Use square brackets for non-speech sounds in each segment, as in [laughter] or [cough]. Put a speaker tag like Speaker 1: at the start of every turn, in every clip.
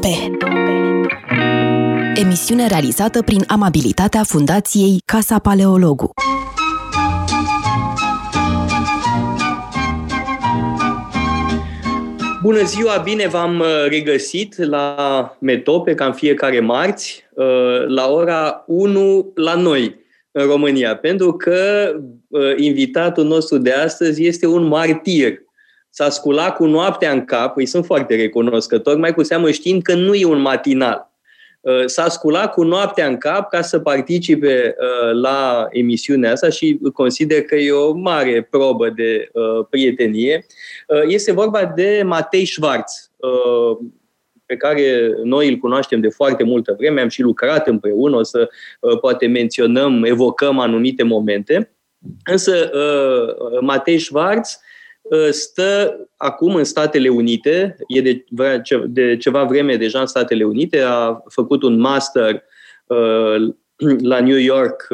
Speaker 1: Metope Emisiune realizată prin amabilitatea Fundației Casa Paleologu.
Speaker 2: Bună ziua, bine v-am uh, regăsit la Metope, ca în fiecare marți, uh, la ora 1 la noi, în România, pentru că uh, invitatul nostru de astăzi este un martir. S-a sculat cu noaptea în cap, îi sunt foarte recunoscător, mai cu seamă știind că nu e un matinal. S-a sculat cu noaptea în cap ca să participe la emisiunea asta și consider că e o mare probă de prietenie. Este vorba de Matei Schwarz, pe care noi îl cunoaștem de foarte multă vreme, am și lucrat împreună, o să uh, poate menționăm, evocăm anumite momente. Însă uh, Matei Schwarz uh, stă acum în Statele Unite, e de, de ceva vreme deja în Statele Unite, a făcut un master la New York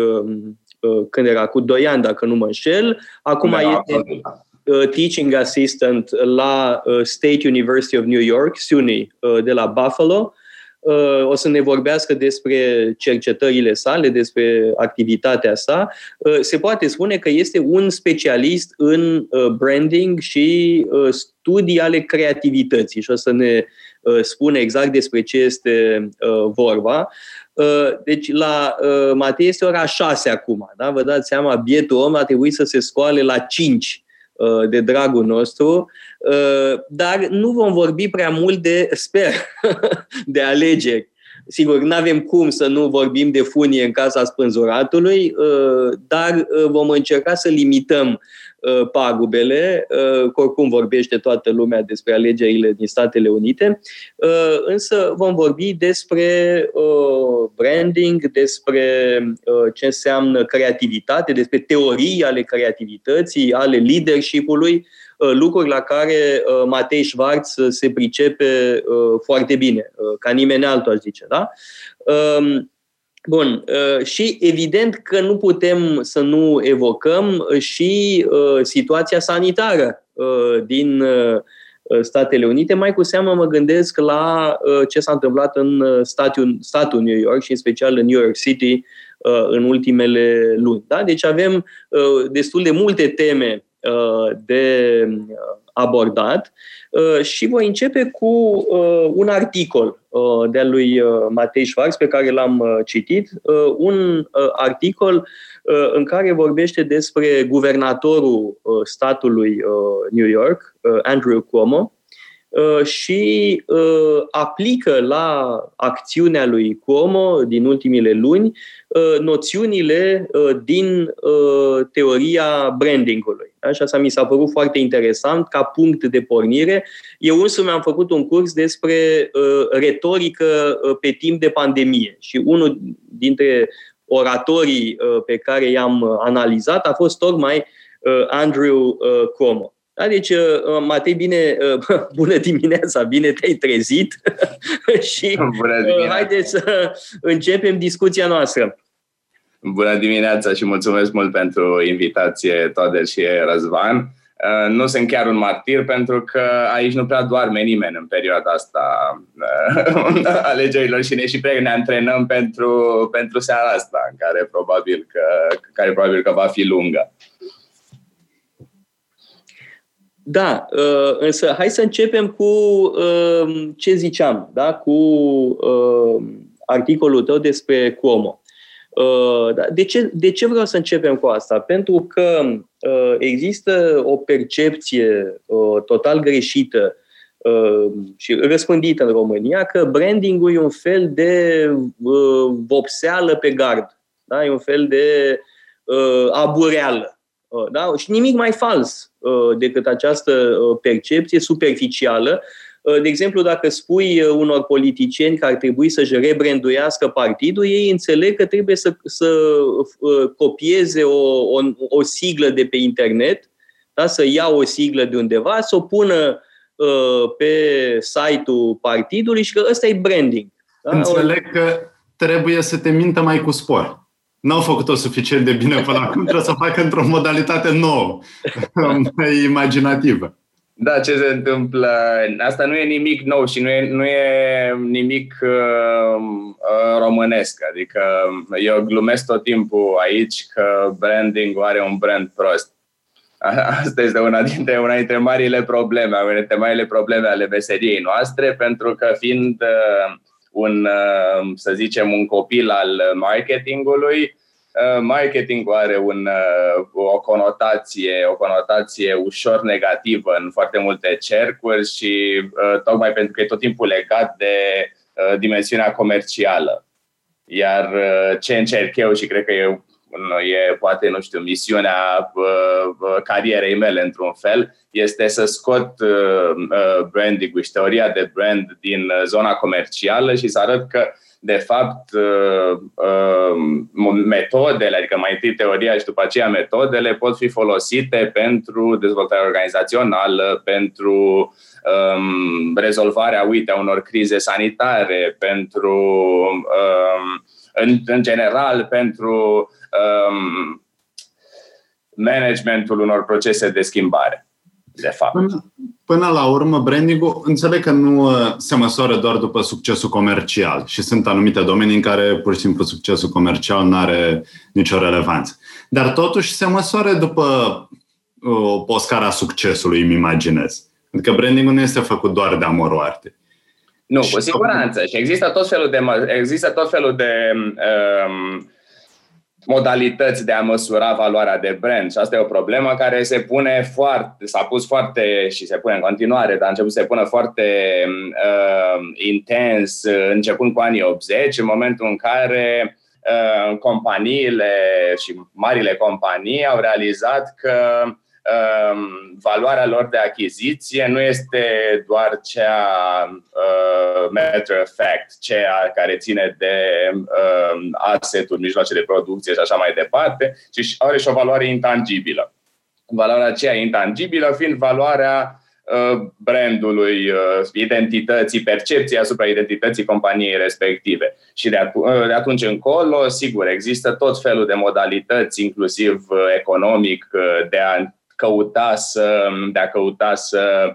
Speaker 2: când era cu 2 ani, dacă nu mă înșel. Acum da, este, Uh, teaching assistant la uh, State University of New York, SUNY, uh, de la Buffalo. O să ne vorbească despre cercetările sale, despre activitatea sa. Se poate spune că este un specialist în branding și studii ale creativității și o să ne spune exact despre ce este vorba. Deci la Matei este ora 6 acum, da? Vă dați seama, bietul om a trebuit să se scoale la 5 Uh, de dragul nostru, uh, dar nu vom vorbi prea mult de, sper, [laughs] de alegeri. Sigur, nu avem cum să nu vorbim de funie în casa spânzuratului, uh, dar vom încerca să limităm Uh, pagubele, uh, că oricum vorbește toată lumea despre alegerile din Statele Unite, uh, însă vom vorbi despre branding, despre ce înseamnă creativitate, despre teorii ale creativității, ale leadership-ului, lucruri la care Matei Schwarz se pricepe foarte bine, ca nimeni altul, aș zice. Da? Um, Bun. Uh, și evident că nu putem să nu evocăm și uh, situația sanitară uh, din Statele Unite. Mai cu seamă mă gândesc la ce s-a întâmplat în statul, statul New York și în special în New York City în ultimele luni. Da? Deci avem destul de multe teme de abordat uh, și voi începe cu uh, un articol uh, de-a lui Matei Schwarz pe care l-am citit, un articol în care vorbește despre guvernatorul statului New York, Andrew Cuomo, Uh, și uh, aplică la acțiunea lui Cuomo din ultimile luni uh, noțiunile din teoria brandingului. Și asta mi s-a părut foarte interesant ca punct de pornire. Eu însumi am făcut un curs despre retorică pe timp de pandemie și unul dintre oratorii pe care i-am analizat a fost tocmai Andrew Cuomo. Da? Deci, uh, uh, Matei, bine, uh, [laughs] bună dimineața, bine te-ai trezit [laughs] și haideți să începem discuția noastră.
Speaker 3: Bună dimineața și mulțumesc mult pentru invitație, Toader și Răzvan. Nu sunt chiar un martir pentru că aici nu prea doarme nimeni în perioada asta [laughs] alegerilor și ne și pe ne antrenăm pentru, pentru seara asta, în care probabil că, care probabil că va fi lungă.
Speaker 2: Da, uh, însă hai să începem cu uh, ce ziceam, da? cu uh, articolul tău despre Cuomo. Da, de ce, de ce vreau să începem cu asta? Pentru că există o percepție total greșită și răspândită în România că brandingul e un fel de vopseală pe gard, da? e un fel de abureală. Da? Și nimic mai fals Uh, decât această uh, percepție superficială. Uh, de exemplu, dacă spui unor politicieni că ar trebui să-și rebranduiască partidul, ei înțeleg că trebuie să, să copieze o, o, o siglă de pe internet, da? să ia o siglă de undeva, să o pună pe site-ul partidului și că ăsta e branding.
Speaker 4: Da? Înțeleg că trebuie să te mintă mai cu spor n-au făcut-o suficient de bine până acum, trebuie să facă într-o modalitate nouă, [laughs] mai imaginativă.
Speaker 3: Da, ce se întâmplă? Asta nu e nimic nou și nu e, nu e nimic uh, uh, românesc. Adică eu glumesc tot timpul aici că branding are un brand prost. Asta este una dintre, una dintre marile probleme, una dintre marile probleme ale meseriei noastre, pentru că fiind uh, un, uh, să zicem, un copil al marketingului, Uh, marketingul are un, uh, o conotație, o conotație ușor negativă în foarte multe cercuri și uh, tocmai pentru că e tot timpul legat de dimensiunea comercială. Iar ce încerc eu și cred că e, e poate, nu știu, misiunea carierei mele într-un fel, este să scot branding-ul și teoria de brand din zona comercială și să arăt că de fapt, uh, uh, metodele, adică mai întâi teoria și după aceea metodele, pot fi folosite pentru dezvoltarea organizațională, pentru um, rezolvarea, uite, a unor crize sanitare, pentru, um, în, în general, pentru um, managementul unor procese de schimbare, de fapt.
Speaker 4: Până, Până la urmă, branding-ul înțeleg că nu uh, se măsoară doar după succesul comercial și sunt anumite domenii în care pur și simplu succesul comercial nu are nicio relevanță. Dar totuși se măsoară după uh, o scara succesului, îmi imaginez. Adică branding nu este făcut doar de amorul artei.
Speaker 3: Nu, cu siguranță. Și există tot felul de, există tot felul de um, modalități de a măsura valoarea de brand. Și asta e o problemă care se pune foarte, s-a pus foarte și se pune în continuare, dar a început să se pună foarte uh, intens începând cu anii 80, în momentul în care uh, companiile și marile companii au realizat că Ehm, valoarea lor de achiziție nu este doar cea uh, matter of fact, cea care ține de uh, asset-uri, mijloace de producție și așa mai departe, ci are și o valoare intangibilă. Valoarea aceea intangibilă fiind valoarea uh, brandului, uh, identității, percepției asupra identității companiei respective. Și de, uh, de atunci încolo, sigur, există tot felul de modalități, inclusiv economic, de a căuta să, de a căuta să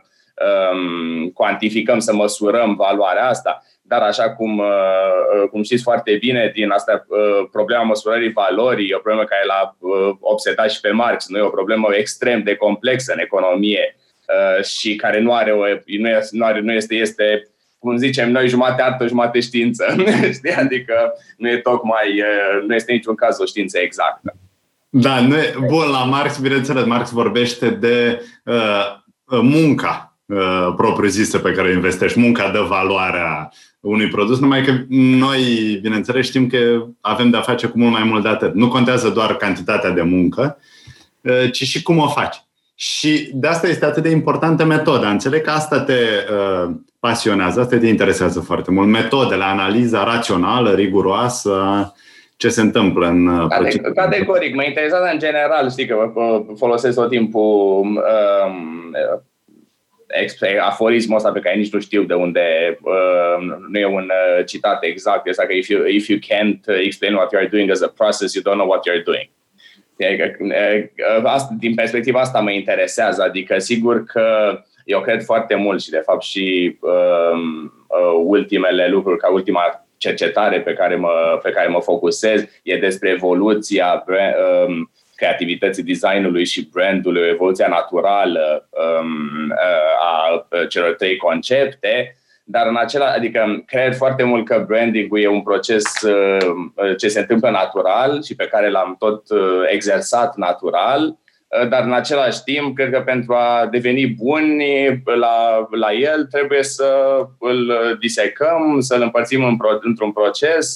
Speaker 3: um, cuantificăm, să măsurăm valoarea asta. Dar așa cum, uh, cum știți foarte bine, din asta uh, problema măsurării valorii e o problemă care l-a uh, obsedat și pe Marx. Nu e o problemă extrem de complexă în economie uh, și care nu are o, nu, este, nu, are, nu este, este cum zicem noi, jumate artă, jumate știință. [laughs] Știi? Adică nu e tocmai, uh, nu este niciun caz o știință exactă.
Speaker 4: Da, nu e, bun, la Marx, bineînțeles, Marx vorbește de uh, munca uh, propriu-zisă pe care o investești, munca de valoarea unui produs, numai că noi, bineînțeles, știm că avem de-a face cu mult mai mult de atât. Nu contează doar cantitatea de muncă, uh, ci și cum o faci. Și de asta este atât de importantă metoda. Înțeleg că asta te uh, pasionează, asta te interesează foarte mult. Metodele, analiza rațională, riguroasă, ce se întâmplă în uh,
Speaker 3: Cate- Categoric, mă interesează în general, știi că folosesc tot timpul um, aforismul ăsta pe care nici nu știu de unde, uh, nu e un uh, citat exact, este că if you, if you can't explain what you are doing as a process, you don't know what you are doing. Adică, asta, din perspectiva asta mă interesează, adică sigur că eu cred foarte mult și de fapt și um, uh, ultimele lucruri, ca ultima cercetare pe care mă, pe care mă focusez. E despre evoluția um, creativității designului și brandului, evoluția naturală um, uh, a celor trei concepte, dar în acela, adică cred foarte mult că branding e un proces uh, ce se întâmplă natural și pe care l-am tot uh, exersat natural. Eh, dar în același timp, cred că pentru a deveni buni la, la el, trebuie să îl disecăm, să-l împărțim în pro, într-un proces,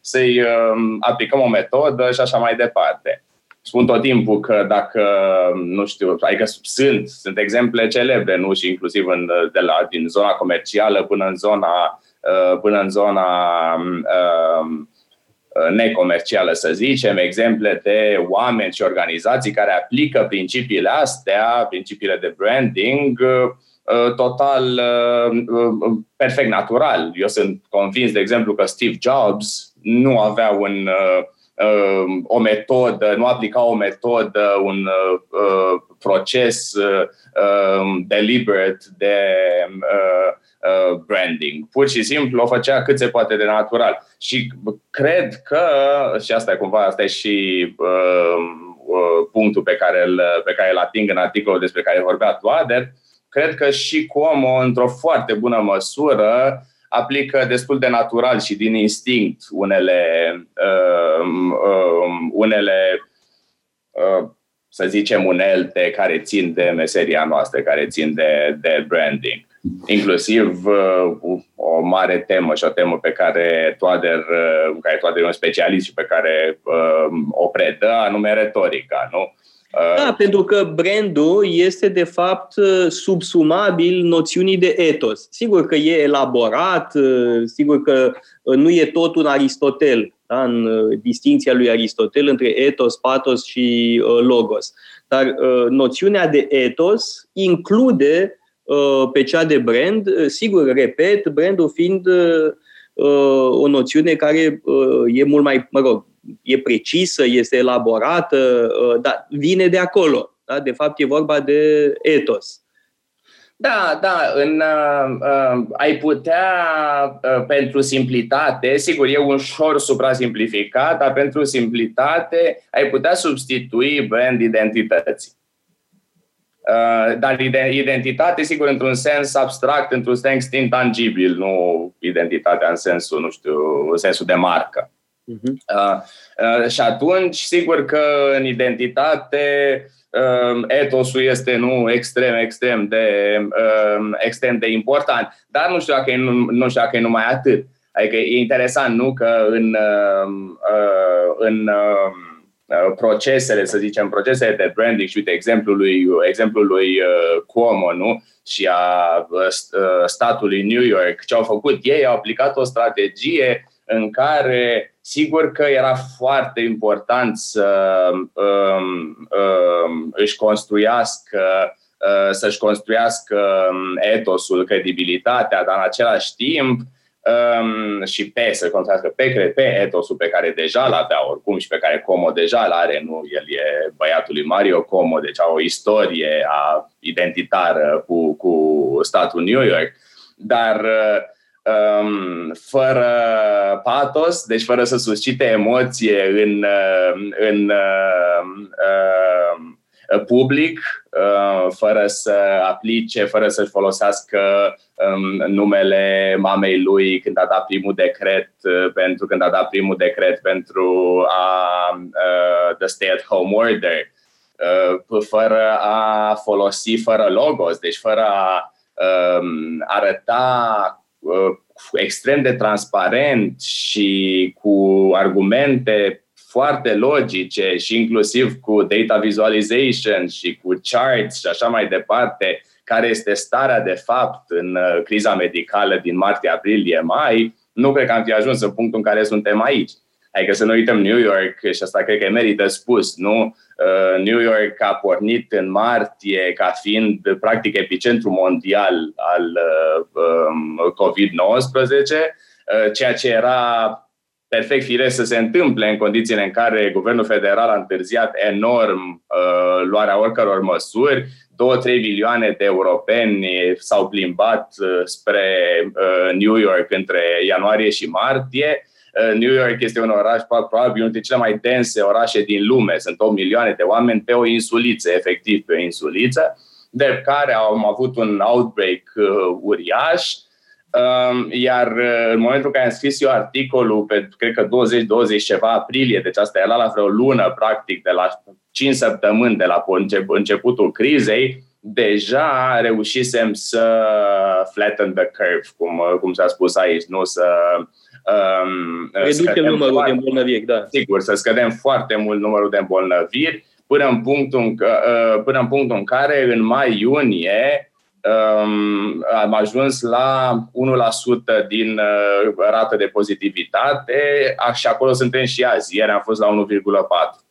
Speaker 3: să-i um, aplicăm o metodă și așa mai departe. Spun tot timpul că dacă, nu știu, adică sunt, sunt exemple celebre, nu? Și inclusiv în, de la, din zona comercială până în zona, uh, până în zona uh, Uh, necomercială, să zicem, exemple de oameni și organizații care aplică principiile astea, principiile de branding, uh, total uh, perfect natural. Eu sunt convins, de exemplu, că Steve Jobs nu avea un o metodă, nu aplica o metodă, un proces um, deliberate de branding. Pur și simplu o făcea cât se poate de natural. Și cred că, și asta e cumva, asta e și punctul pe care îl, pe care îl ating în articolul despre care vorbea Toader, cred că și Cuomo, într-o foarte bună măsură, aplică destul de natural și din instinct unele, uh, uh, unele uh, să zicem, unelte care țin de meseria noastră, care țin de, de branding. Inclusiv uh, o mare temă și o temă pe care Toader, uh, care Toader e un specialist și pe care uh, o predă, anume retorica, nu?
Speaker 2: Da, pentru că brandul este de fapt subsumabil noțiunii de etos. Sigur că e elaborat, sigur că nu e tot un Aristotel, da? în distinția lui Aristotel între etos, patos și logos. Dar noțiunea de etos include pe cea de brand, sigur, repet, brandul fiind o noțiune care e mult mai, mă rog, e precisă, este elaborată, uh, dar vine de acolo. Da? De fapt, e vorba de etos.
Speaker 3: Da, da, în, uh, uh, ai putea, uh, pentru simplitate, sigur, e ușor supra-simplificat, dar pentru simplitate ai putea substitui brand identității. Uh, dar identitate, sigur, într-un sens abstract, într-un sens intangibil, nu identitatea în sensul, nu știu, în sensul de marcă. Uh-huh. Uh, uh, și atunci, sigur că în identitate uh, etosul este nu extrem, extrem de, uh, extrem de important, dar nu știu dacă e, nu, nu știu dacă e numai atât. Adică e interesant, nu, că în, uh, uh, în uh, procesele, să zicem, procesele de branding și uite exemplul lui, exemplul lui uh, Cuomo, nu? Și a uh, statului New York, ce au făcut ei, au aplicat o strategie în care sigur că era foarte important să um, um, își construiască uh, să-și construiască um, etosul, credibilitatea, dar în același timp um, și pe să construiască pe, pe etosul pe care deja l avea oricum și pe care Como deja l are, nu? El e băiatul lui Mario Como, deci au o istorie a, identitară cu, cu statul New York, dar uh, um, fără patos, deci fără să suscite emoție în, um, în uh, uh, public, uh, fără să aplice, fără să-și folosească um, numele mamei lui când a dat primul decret uh, pentru când a dat primul decret pentru a uh, the stay at home order, uh, fără a folosi fără logos, deci fără a um, arăta Uh, extrem de transparent și cu argumente foarte logice și inclusiv cu data visualization și cu charts și așa mai departe, care este starea de fapt în uh, criza medicală din martie, aprilie, mai, nu cred că am fi ajuns în punctul în care suntem aici. Adică să nu uităm New York, și asta cred că merită spus, nu? Uh, New York a pornit în martie ca fiind practic epicentru mondial al uh, um, COVID-19, uh, ceea ce era perfect firesc să se întâmple în condițiile în care guvernul federal a întârziat enorm uh, luarea oricăror măsuri. 2-3 milioane de europeni s-au plimbat uh, spre uh, New York între ianuarie și martie Uh, New York este un oraș probabil unul dintre cele mai dense orașe din lume. Sunt 8 milioane de oameni pe o insuliță, efectiv pe o insuliță, de care au avut un outbreak uh, uriaș. Um, iar uh, în momentul în care am scris eu articolul, pe cred că 20-20 ceva aprilie, deci asta era la vreo lună, practic, de la 5 săptămâni de la începutul crizei, deja reușisem să flatten the curve, cum, cum s-a spus aici, nu să
Speaker 2: Um, Reducem numărul foarte, de îmbolnăviri, da.
Speaker 3: Sigur, să scădem foarte mult numărul de îmbolnăviri până în punctul în, uh, până în, punctul în care în mai-iunie um, am ajuns la 1% din uh, rată de pozitivitate și acolo suntem și azi. Ieri am fost la 1,4%.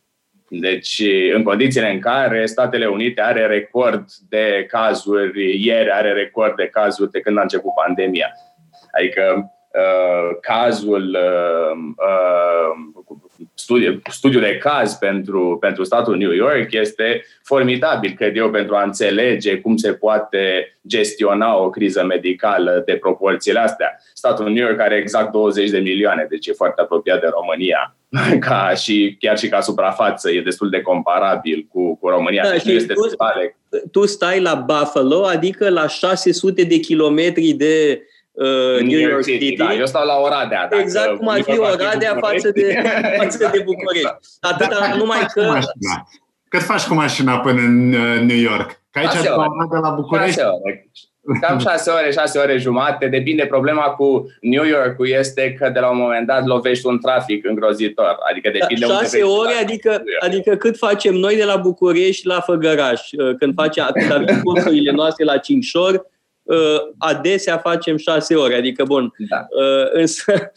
Speaker 3: Deci, în condițiile în care Statele Unite are record de cazuri, ieri are record de cazuri de când a început pandemia. Adică uh, cazul, uh, uh, studiu, studiul de caz pentru, pentru statul New York este formidabil, cred eu, pentru a înțelege cum se poate gestiona o criză medicală de proporțiile astea. Statul New York are exact 20 de milioane, deci e foarte apropiat de România. [laughs] Ca și, chiar și ca suprafață e destul de comparabil cu, cu România.
Speaker 2: Da,
Speaker 3: deci nu este
Speaker 2: tu, tu stai la Buffalo, adică la 600 de kilometri de uh, New, New York City. City.
Speaker 3: Da, eu stau la Oradea.
Speaker 2: Exact cum ar fi Oradea față de, [laughs] față de București. Atâta da, numai că... Mașina?
Speaker 4: Cât faci cu mașina până în uh, New York? Că aici de la București?
Speaker 3: Cam șase ore, șase ore jumate. Depinde. Problema cu New York este că de la un moment dat lovești un trafic îngrozitor. Adică
Speaker 2: da, depinde da, șase ore, adică, adică cât facem noi de la București la Făgăraș. Uh, când facem, când avem cursurile noastre la Cincșor, Uh, adesea facem șase ore, adică bun. Da. Uh, însă [laughs]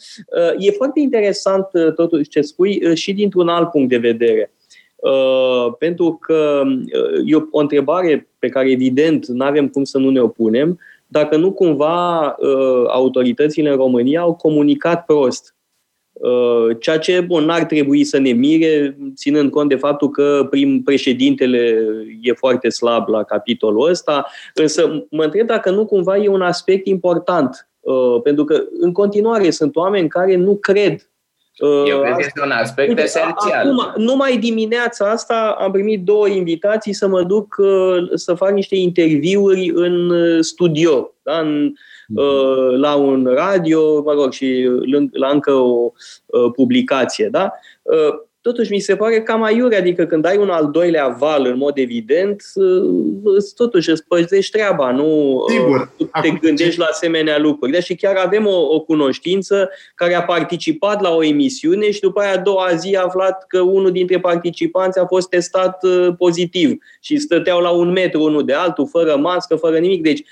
Speaker 2: uh, e foarte interesant totuși ce spui și dintr-un alt punct de vedere. Pentru că e o întrebare pe care evident nu avem cum să nu ne opunem, dacă nu cumva autoritățile în România au comunicat prost Uh, ceea ce, bun, n-ar trebui să ne mire, ținând cont de faptul că prim președintele e foarte slab la capitolul ăsta, însă mă întreb dacă nu cumva e un aspect important, uh, pentru că în continuare sunt oameni care nu cred
Speaker 3: uh, eu cred că este un aspect Uite, esențial. Acum,
Speaker 2: numai dimineața asta am primit două invitații să mă duc să fac niște interviuri în studio, da? în Uh, la un radio, mă rog, și la încă o uh, publicație, da? Uh, totuși mi se pare cam aiure, adică când ai un al doilea val, în mod evident, totuși îți păzești treaba, nu Sigur. te Acum, gândești la asemenea lucruri. Deci chiar avem o, o cunoștință care a participat la o emisiune și după aia a doua zi a aflat că unul dintre participanți a fost testat pozitiv și stăteau la un metru unul de altul, fără mască, fără nimic. Deci,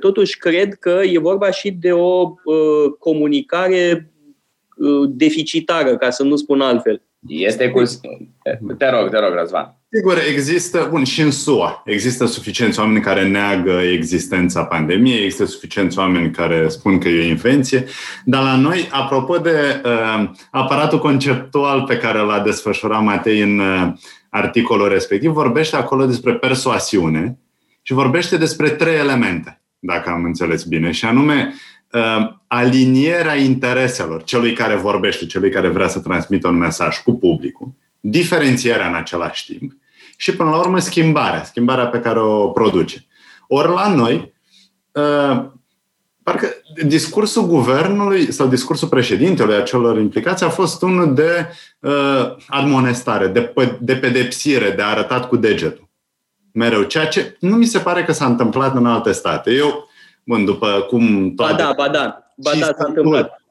Speaker 2: totuși, cred că e vorba și de o comunicare Uh, deficitară, ca să nu spun altfel.
Speaker 3: Este cu... Te rog, te rog, Răzvan.
Speaker 4: Sigur, există, bun, și în SUA există suficienți oameni care neagă existența pandemiei, există suficienți oameni care spun că e o invenție, dar la noi, apropo de uh, aparatul conceptual pe care l-a desfășurat Matei în uh, articolul respectiv, vorbește acolo despre persoasiune și vorbește despre trei elemente, dacă am înțeles bine, și anume uh, alinierea intereselor celui care vorbește, celui care vrea să transmită un mesaj cu publicul, diferențierea în același timp și, până la urmă, schimbarea, schimbarea pe care o produce. Ori la noi, uh, parcă discursul guvernului sau discursul președintelui a celor implicați a fost unul de uh, admonestare, de, de pedepsire, de arătat cu degetul. Mereu. Ceea ce nu mi se pare că s-a întâmplat în alte state. Eu Bun, după cum...
Speaker 2: Ba da, ba da, ba da, s-a întâmplat.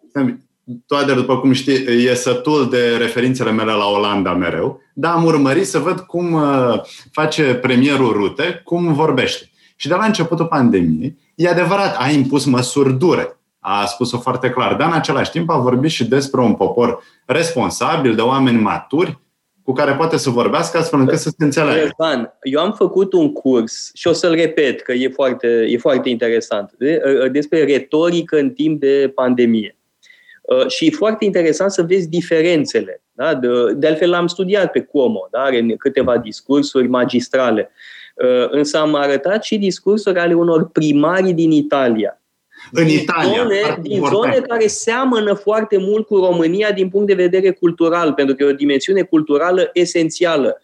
Speaker 4: Toate, după cum știi, e sătul de referințele mele la Olanda mereu, dar am urmărit să văd cum uh, face premierul Rute, cum vorbește. Și de la începutul pandemiei, e adevărat, a impus măsuri dure. A spus-o foarte clar, dar în același timp a vorbit și despre un popor responsabil, de oameni maturi, cu care poate să vorbească astfel încât să se înțeleagă.
Speaker 2: eu am făcut un curs și o să-l repet, că e foarte, e foarte interesant, despre retorică în timp de pandemie. Uh, și e foarte interesant să vezi diferențele. Da? De, de altfel l-am studiat pe Cuomo, da? are câteva discursuri magistrale. Uh, însă am arătat și discursuri ale unor primari din Italia,
Speaker 4: în din Italia.
Speaker 2: Zone, din zone care seamănă foarte mult cu România din punct de vedere cultural, pentru că e o dimensiune culturală esențială.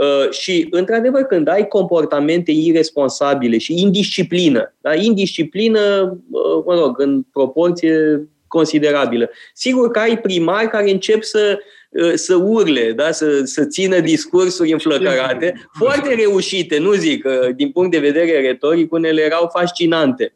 Speaker 2: Uh, și, într-adevăr, când ai comportamente irresponsabile și indisciplină, da? indisciplină, uh, mă rog, în proporție considerabilă. Sigur că ai primari care încep să, uh, să urle, da? să, să țină discursuri înflăcărate, [laughs] foarte reușite, nu zic, din punct de vedere retoric, unele erau fascinante.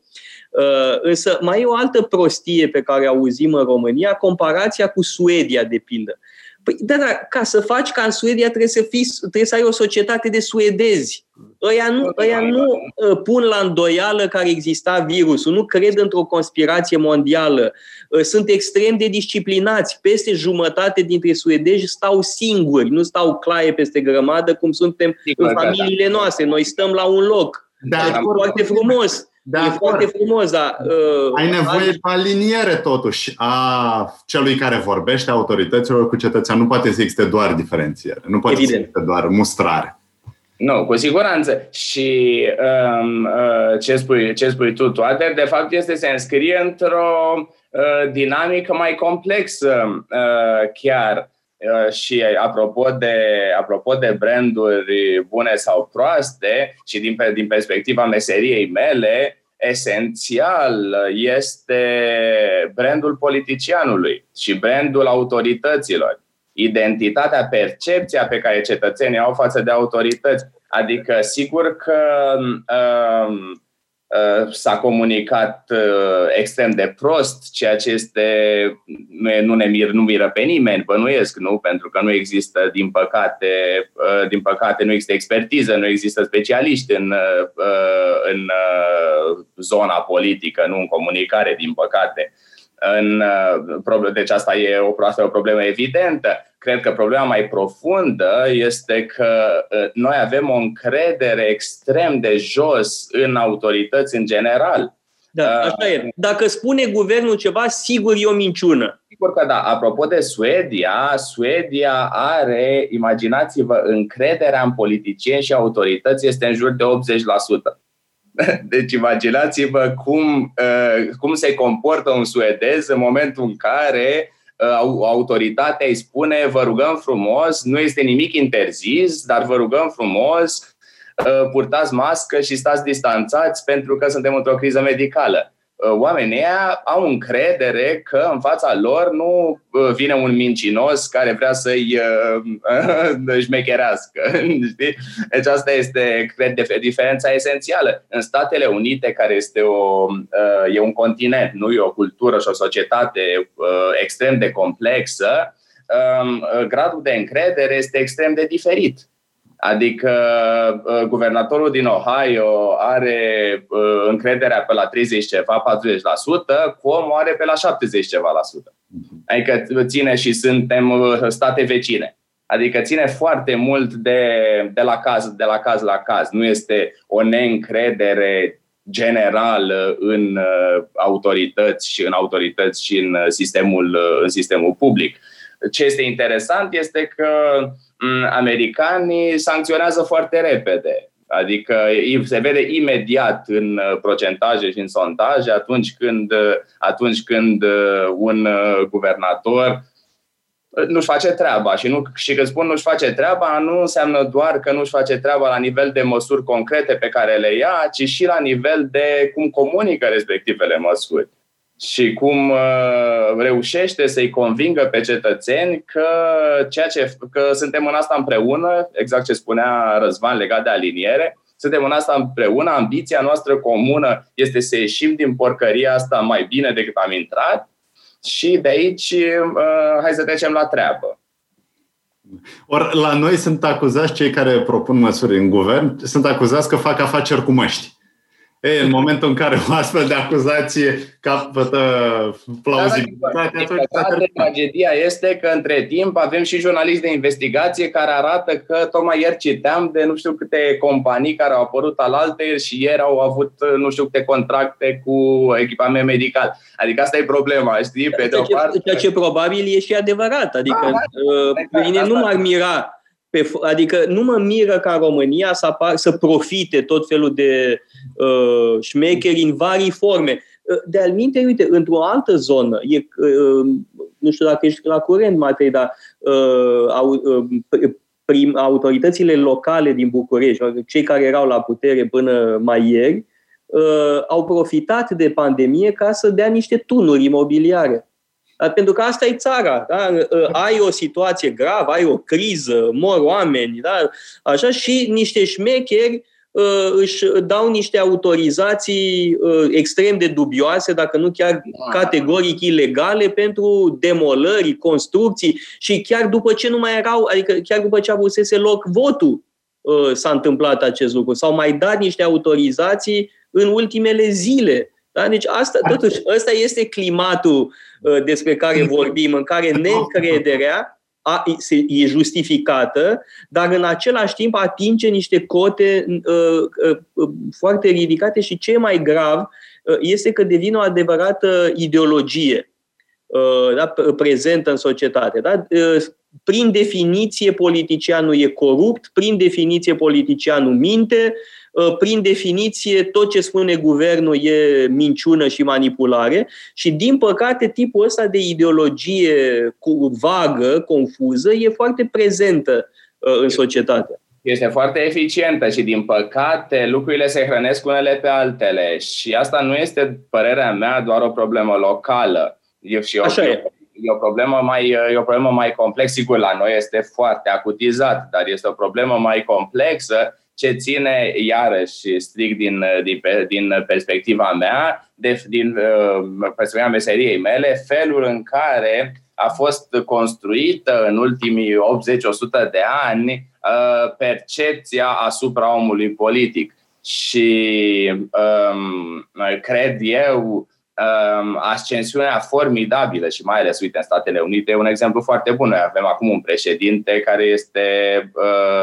Speaker 2: Uh, însă mai e o altă prostie pe care auzim în România, comparația cu Suedia, de pildă. Păi, da, da, ca să faci ca în Suedia trebuie să, fii, trebuie să ai o societate de suedezi. Ăia nu, ăia nu uh, pun la îndoială care exista virusul, nu cred într-o conspirație mondială. Uh, sunt extrem de disciplinați. Peste jumătate dintre suedezi stau singuri, nu stau claie peste grămadă cum suntem în familiile noastre. Noi stăm la un loc. Da, foarte frumos De e acord. foarte frumos, dar...
Speaker 4: Uh, Ai nevoie de aliniere, totuși, a celui care vorbește, a autorităților cu cetățean. Nu poate să existe doar diferențiere, nu poate Evident. să existe doar mustrare.
Speaker 3: Nu, cu siguranță. Și um, uh, ce, spui, ce spui tu, toate, de fapt, este să se înscrie într-o uh, dinamică mai complexă uh, chiar. Uh, și apropo de, apropo de branduri bune sau proaste și din, din perspectiva meseriei mele, esențial este brandul politicianului și brandul autorităților identitatea, percepția pe care cetățenii au față de autorități. Adică, sigur că uh, uh, s-a comunicat uh, extrem de prost, ceea ce este, nu, e, nu ne mir, nu miră pe nimeni, bănuiesc, nu? Pentru că nu există, din păcate, uh, din păcate, nu există expertiză, nu există specialiști în, uh, uh în uh, zona politică, nu în comunicare, din păcate. Uh, în, uh, deci asta e o, asta e o problemă evidentă. Cred că problema mai profundă este că uh, noi avem o încredere extrem de jos în autorități în general.
Speaker 2: Da, uh, așa e. Dacă spune guvernul ceva, sigur e o minciună.
Speaker 3: Sigur că da. Apropo de Suedia, Suedia are, imaginați-vă, încrederea în politicieni și autorități este în jur de 80%. [laughs] Deci imaginați-vă cum, uh, cum se comportă un suedez în momentul în care uh, autoritatea îi spune vă rugăm frumos, nu este nimic interzis, dar vă rugăm frumos, uh, purtați mască și stați distanțați pentru că suntem într-o criză medicală. Uh, oamenii ăia au încredere că în fața lor nu uh, vine un mincinos care vrea să-i uh, [laughs] șmecherească. [laughs] Deci asta este, cred, diferența esențială. În Statele Unite, care este o, e un continent, nu e o cultură și o societate extrem de complexă, um, gradul de încredere este extrem de diferit. Adică uh, guvernatorul din Ohio are uh, încrederea pe la 30 ceva, 40%, Cuomo are pe la 70 ceva la sută. Adică ține și suntem uh, state vecine. Adică ține foarte mult de, de, la caz, de la caz la caz. Nu este o neîncredere generală în autorități și în autorități și în sistemul, în sistemul public. Ce este interesant este că Mm, americanii sancționează foarte repede. Adică se vede imediat în uh, procentaje și în sondaje atunci când, uh, atunci când uh, un guvernator nu-și face treaba. Și, nu, și când spun nu-și face treaba, nu înseamnă doar că nu-și face treaba la nivel de măsuri concrete pe care le ia, ci și la nivel de cum comunică respectivele măsuri și cum uh, reușește să-i convingă pe cetățeni că, ceea ce, că suntem în asta împreună, exact ce spunea Răzvan legat de aliniere, suntem în asta împreună, ambiția noastră comună este să ieșim din porcăria asta mai bine decât am intrat și de aici uh, hai să trecem la treabă.
Speaker 4: Ori la noi sunt acuzați cei care propun măsuri în guvern, sunt acuzați că fac afaceri cu măști. Ei, în momentul în care o astfel de acuzație capătă plauzibilitate,
Speaker 3: da, da, da, tragedia este că între timp avem și jurnaliști de investigație care arată că tocmai ieri citeam de nu știu câte companii care au apărut al altei și ieri au avut nu știu câte contracte cu echipament medical. Adică asta e problema, știi? Pe
Speaker 2: de o parte... Ceea ce probabil e și adevărat. Adică da, da, uh, mine nu m-ar mira pe, adică nu mă miră ca România să, apar, să profite tot felul de uh, șmecheri în vari forme. Uh, de alminte, uite, într-o altă zonă, e, uh, nu știu dacă ești la curent, Matei, dar uh, au, uh, prim, autoritățile locale din București, cei care erau la putere până mai ieri, uh, au profitat de pandemie ca să dea niște tunuri imobiliare. Pentru că asta e țara. Da? Ai o situație gravă, ai o criză, mor oameni, da? așa și niște șmecheri uh, își dau niște autorizații uh, extrem de dubioase, dacă nu chiar categoric ilegale, pentru demolări, construcții și chiar după ce nu mai erau, adică chiar după ce avusese loc votul, uh, s-a întâmplat acest lucru. S-au mai dat niște autorizații în ultimele zile. Da? Deci asta, totuși, ăsta este climatul uh, despre care vorbim, în care neîncrederea a, se, e justificată, dar în același timp atinge niște cote uh, uh, foarte ridicate și ce mai grav uh, este că devine o adevărată ideologie uh, da, prezentă în societate. Da? Uh, prin definiție, politicianul e corupt, prin definiție, politicianul minte, uh, prin definiție, tot ce spune guvernul e minciună și manipulare și, din păcate, tipul ăsta de ideologie vagă, confuză, e foarte prezentă uh, în societate.
Speaker 3: Este foarte eficientă și, din păcate, lucrurile se hrănesc unele pe altele și asta nu este, părerea mea, doar o problemă locală. Eu și eu,
Speaker 2: Așa e
Speaker 3: e o problemă mai, e o problemă mai complexă. Sigur, la noi este foarte acutizat, dar este o problemă mai complexă ce ține, iarăși, strict din, din, din perspectiva mea, de, din uh, perspectiva meseriei mele, felul în care a fost construită în ultimii 80-100 de ani uh, percepția asupra omului politic. Și um, cred eu um, ascensiunea formidabilă și mai ales, uite, în Statele Unite e un exemplu foarte bun. Noi avem acum un președinte care este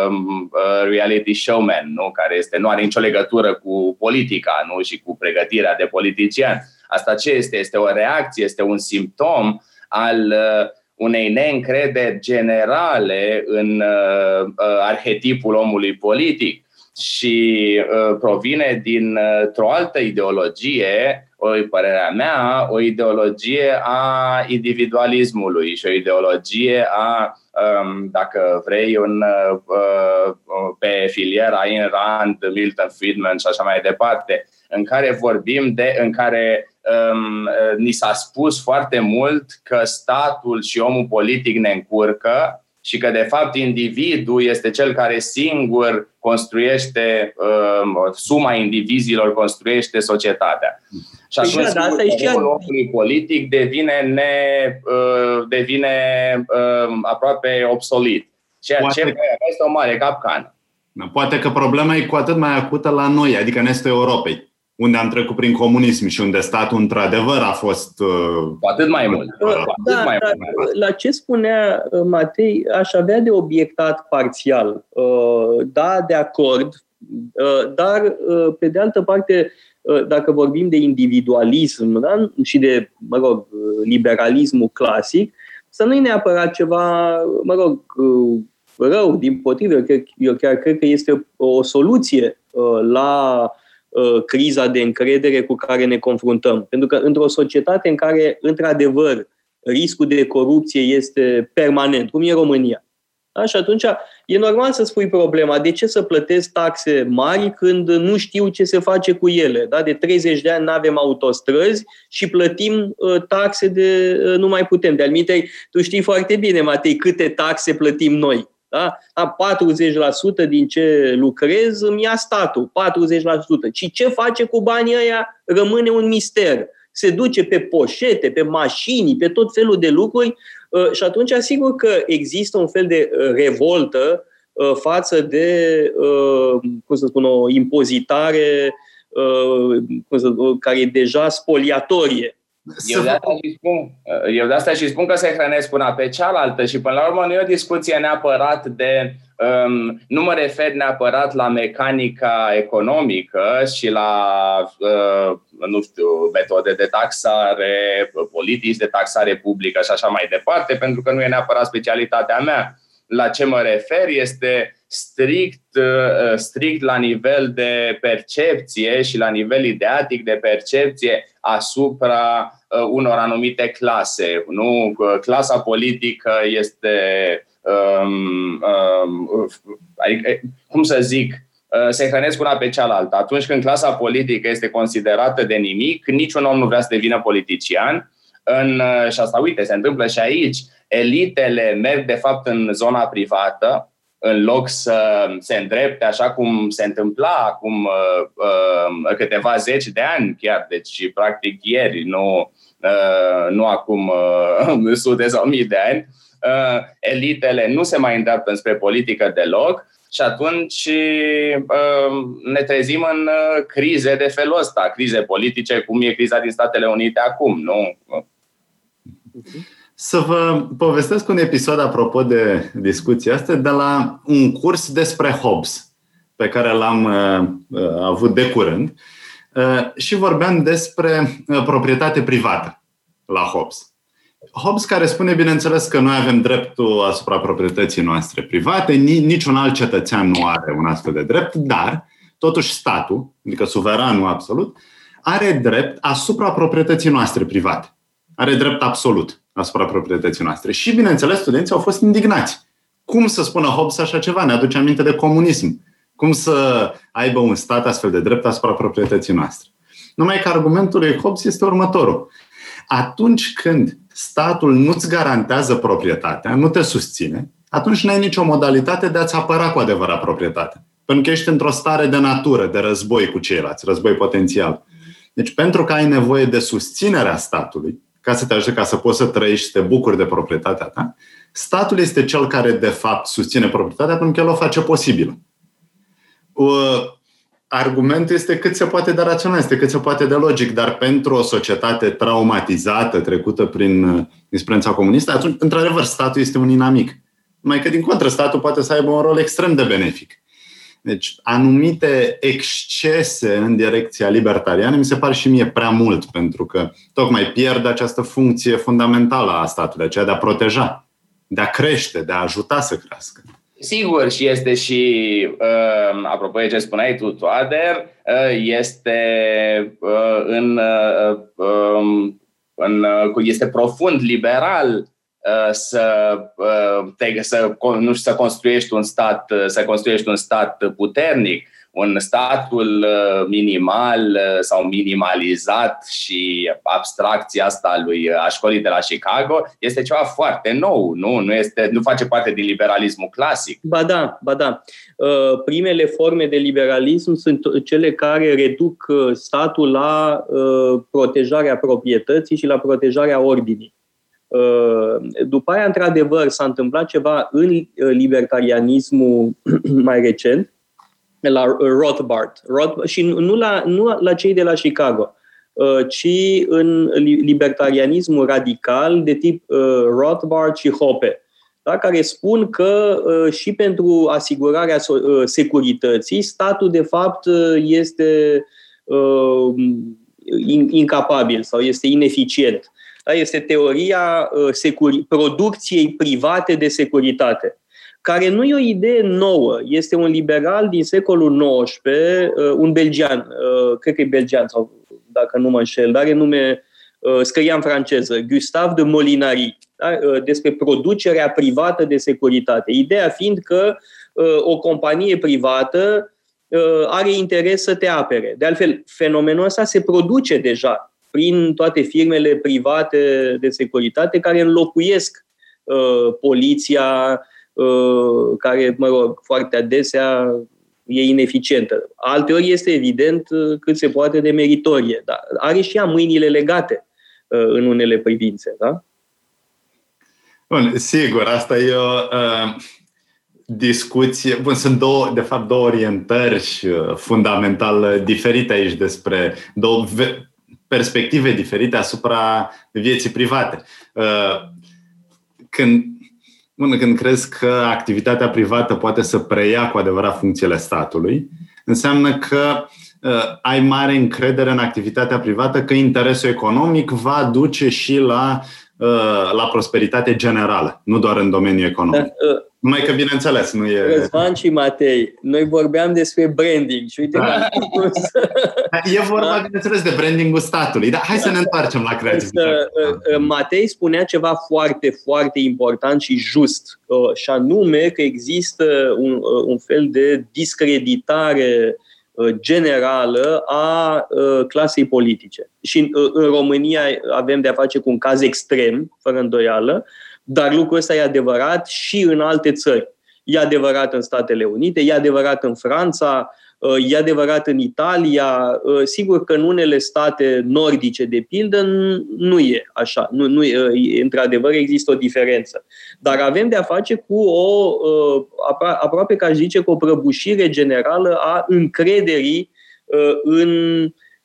Speaker 3: um, uh, reality showman, nu? care este, nu are nicio legătură cu politica nu? și cu pregătirea de politician. Asta ce este? Este o reacție, este un simptom al uh, unei neîncrederi generale în uh, uh, arhetipul omului politic și uh, provine dintr-o altă ideologie o părerea mea, o ideologie a individualismului și o ideologie a, um, dacă vrei, un, uh, pe filiera Ayn Rand, Milton Friedman și așa mai departe, în care vorbim de, în care um, ni s-a spus foarte mult că statul și omul politic ne încurcă și că, de fapt, individul este cel care singur construiește, uh, suma indivizilor construiește societatea. Și păi atunci, da, asta e omului politic devine, ne, uh, devine uh, aproape obsolit. Ceea Poate... ce este o mare capcană.
Speaker 4: Poate că problema e cu atât mai acută la noi, adică în estul Europei unde am trecut prin comunism și unde statul într-adevăr a fost... Uh,
Speaker 3: cu atât mai mult. Uh,
Speaker 2: cu atât da, mai da, mult. La ce spunea uh, Matei, aș avea de obiectat parțial. Uh, da, de acord, uh, dar, uh, pe de altă parte, dacă vorbim de individualism da? și de, mă rog, liberalismul clasic, să nu e neapărat ceva, mă rog, rău, din potrivă. Eu, eu chiar cred că este o soluție la Uh, criza de încredere cu care ne confruntăm. Pentru că într-o societate în care, într-adevăr, riscul de corupție este permanent, cum e România, da? Și atunci e normal să spui problema. De ce să plătesc taxe mari când nu știu ce se face cu ele? Da? De 30 de ani nu avem autostrăzi și plătim uh, taxe de uh, nu mai putem. De alminte, tu știi foarte bine, Matei, câte taxe plătim noi. Da? 40% din ce lucrez îmi ia statul, 40%. Și ce face cu banii ăia rămâne un mister. Se duce pe poșete, pe mașini, pe tot felul de lucruri uh, și atunci asigur că există un fel de uh, revoltă uh, față de, cum să spun, o impozitare cum să, care e deja spoliatorie.
Speaker 3: Eu de, asta și spun, eu de asta și spun că se hrănesc una pe cealaltă și până la urmă nu e o discuție neapărat de um, nu mă refer neapărat la mecanica economică și la uh, nu știu, metode de taxare, politici de taxare publică și așa mai departe, pentru că nu e neapărat specialitatea mea. La ce mă refer este strict, uh, strict la nivel de percepție și la nivel ideatic de percepție asupra uh, unor anumite clase. Nu? Clasa politică este, um, um, adică, cum să zic, uh, se hrănesc una pe cealaltă. Atunci când clasa politică este considerată de nimic, niciun om nu vrea să devină politician. În, și asta, uite, se întâmplă și aici. Elitele merg, de fapt, în zona privată, în loc să se îndrepte așa cum se întâmpla acum uh, uh, câteva zeci de ani chiar, deci practic ieri, nu, uh, nu acum uh, [laughs] sute sau mii de ani, uh, elitele nu se mai îndreaptă spre politică deloc și atunci uh, ne trezim în uh, crize de felul ăsta, crize politice, cum e criza din Statele Unite acum, nu?
Speaker 4: Uh-huh. Să vă povestesc un episod apropo de discuția asta de la un curs despre Hobbes pe care l-am uh, uh, avut de curând uh, și vorbeam despre uh, proprietate privată la Hobbes. Hobbes care spune, bineînțeles, că noi avem dreptul asupra proprietății noastre private, niciun alt cetățean nu are un astfel de drept, dar totuși statul, adică suveranul absolut, are drept asupra proprietății noastre private. Are drept absolut asupra proprietății noastre. Și, bineînțeles, studenții au fost indignați. Cum să spună Hobbes așa ceva? Ne aduce aminte de comunism. Cum să aibă un stat astfel de drept asupra proprietății noastre? Numai că argumentul lui Hobbes este următorul. Atunci când statul nu-ți garantează proprietatea, nu te susține, atunci nu ai nicio modalitate de a-ți apăra cu adevărat proprietatea. Pentru că ești într-o stare de natură, de război cu ceilalți, război potențial. Deci pentru că ai nevoie de susținerea statului, ca să te ajute ca să poți să trăiești și să te bucuri de proprietatea ta, statul este cel care de fapt susține proprietatea pentru că el o face posibilă. Argumentul este cât se poate de rațional, este cât se poate de logic, dar pentru o societate traumatizată, trecută prin uh, experiența comunistă, atunci, într-adevăr, statul este un inamic. Mai că, din contră, statul poate să aibă un rol extrem de benefic. Deci, anumite excese în direcția libertariană mi se par și mie prea mult, pentru că tocmai pierd această funcție fundamentală a statului, aceea de a proteja, de a crește, de a ajuta să crească.
Speaker 3: Sigur, și este și, uh, apropo de ce spuneai tu, Toader, uh, este uh, în, uh, um, în, uh, este profund liberal Uh, să, uh, te, să, nu știu, să construiești un stat, uh, să construiești un stat puternic, un statul minimal sau minimalizat și abstracția asta lui a școlii de la Chicago este ceva foarte nou, nu? Nu, este, nu face parte din liberalismul clasic.
Speaker 2: Ba da, ba da. Primele forme de liberalism sunt cele care reduc statul la protejarea proprietății și la protejarea ordinii. Uh, după aia, într-adevăr, s-a întâmplat ceva în uh, libertarianismul [clears throat] mai recent, la Rothbard, Rothbard și nu la, nu la cei de la Chicago, uh, ci în libertarianismul radical de tip Rothbard și Hoppe, da? care spun că și pentru asigurarea securității, statul de fapt este incapabil sau este ineficient. Da? Este teoria uh, securi- producției private de securitate, care nu e o idee nouă. Este un liberal din secolul XIX, uh, un belgian, uh, cred că e belgian sau dacă nu mă înșel, dar are nume scria în franceză, Gustave de Molinari, da? despre producerea privată de securitate. Ideea fiind că o companie privată are interes să te apere. De altfel, fenomenul ăsta se produce deja prin toate firmele private de securitate care înlocuiesc uh, poliția, uh, care, mă rog, foarte adesea e ineficientă. Alteori este evident uh, cât se poate de meritorie, dar are și ea mâinile legate uh, în unele privințe, da?
Speaker 4: Bun, sigur, asta e o uh, discuție. Bun, sunt două, de fapt, două orientări uh, fundamental diferite aici despre două perspective diferite asupra vieții private. Uh, când, bun, când crezi că activitatea privată poate să preia cu adevărat funcțiile statului, înseamnă că uh, ai mare încredere în activitatea privată că interesul economic va duce și la, uh, la prosperitate generală, nu doar în domeniul economic. Da, numai că, bineînțeles, nu e...
Speaker 2: Răzvan și Matei, noi vorbeam despre branding și uite da.
Speaker 4: E vorba, da? bineînțeles, de brandingul statului. Dar hai să ne întoarcem la creativitate. Uh,
Speaker 2: uh, Matei spunea ceva foarte, foarte important și just, uh, și anume că există un, un fel de discreditare generală a clasei politice. Și în România avem de-a face cu un caz extrem, fără îndoială, dar lucrul ăsta e adevărat și în alte țări. E adevărat în Statele Unite, e adevărat în Franța, uh, e adevărat în Italia. Uh, sigur că în unele state nordice, de pildă, nu e așa. Nu, nu, într-adevăr, există o diferență. Dar avem de a face cu o, uh, aproape ca aș zice, cu o prăbușire generală a încrederii în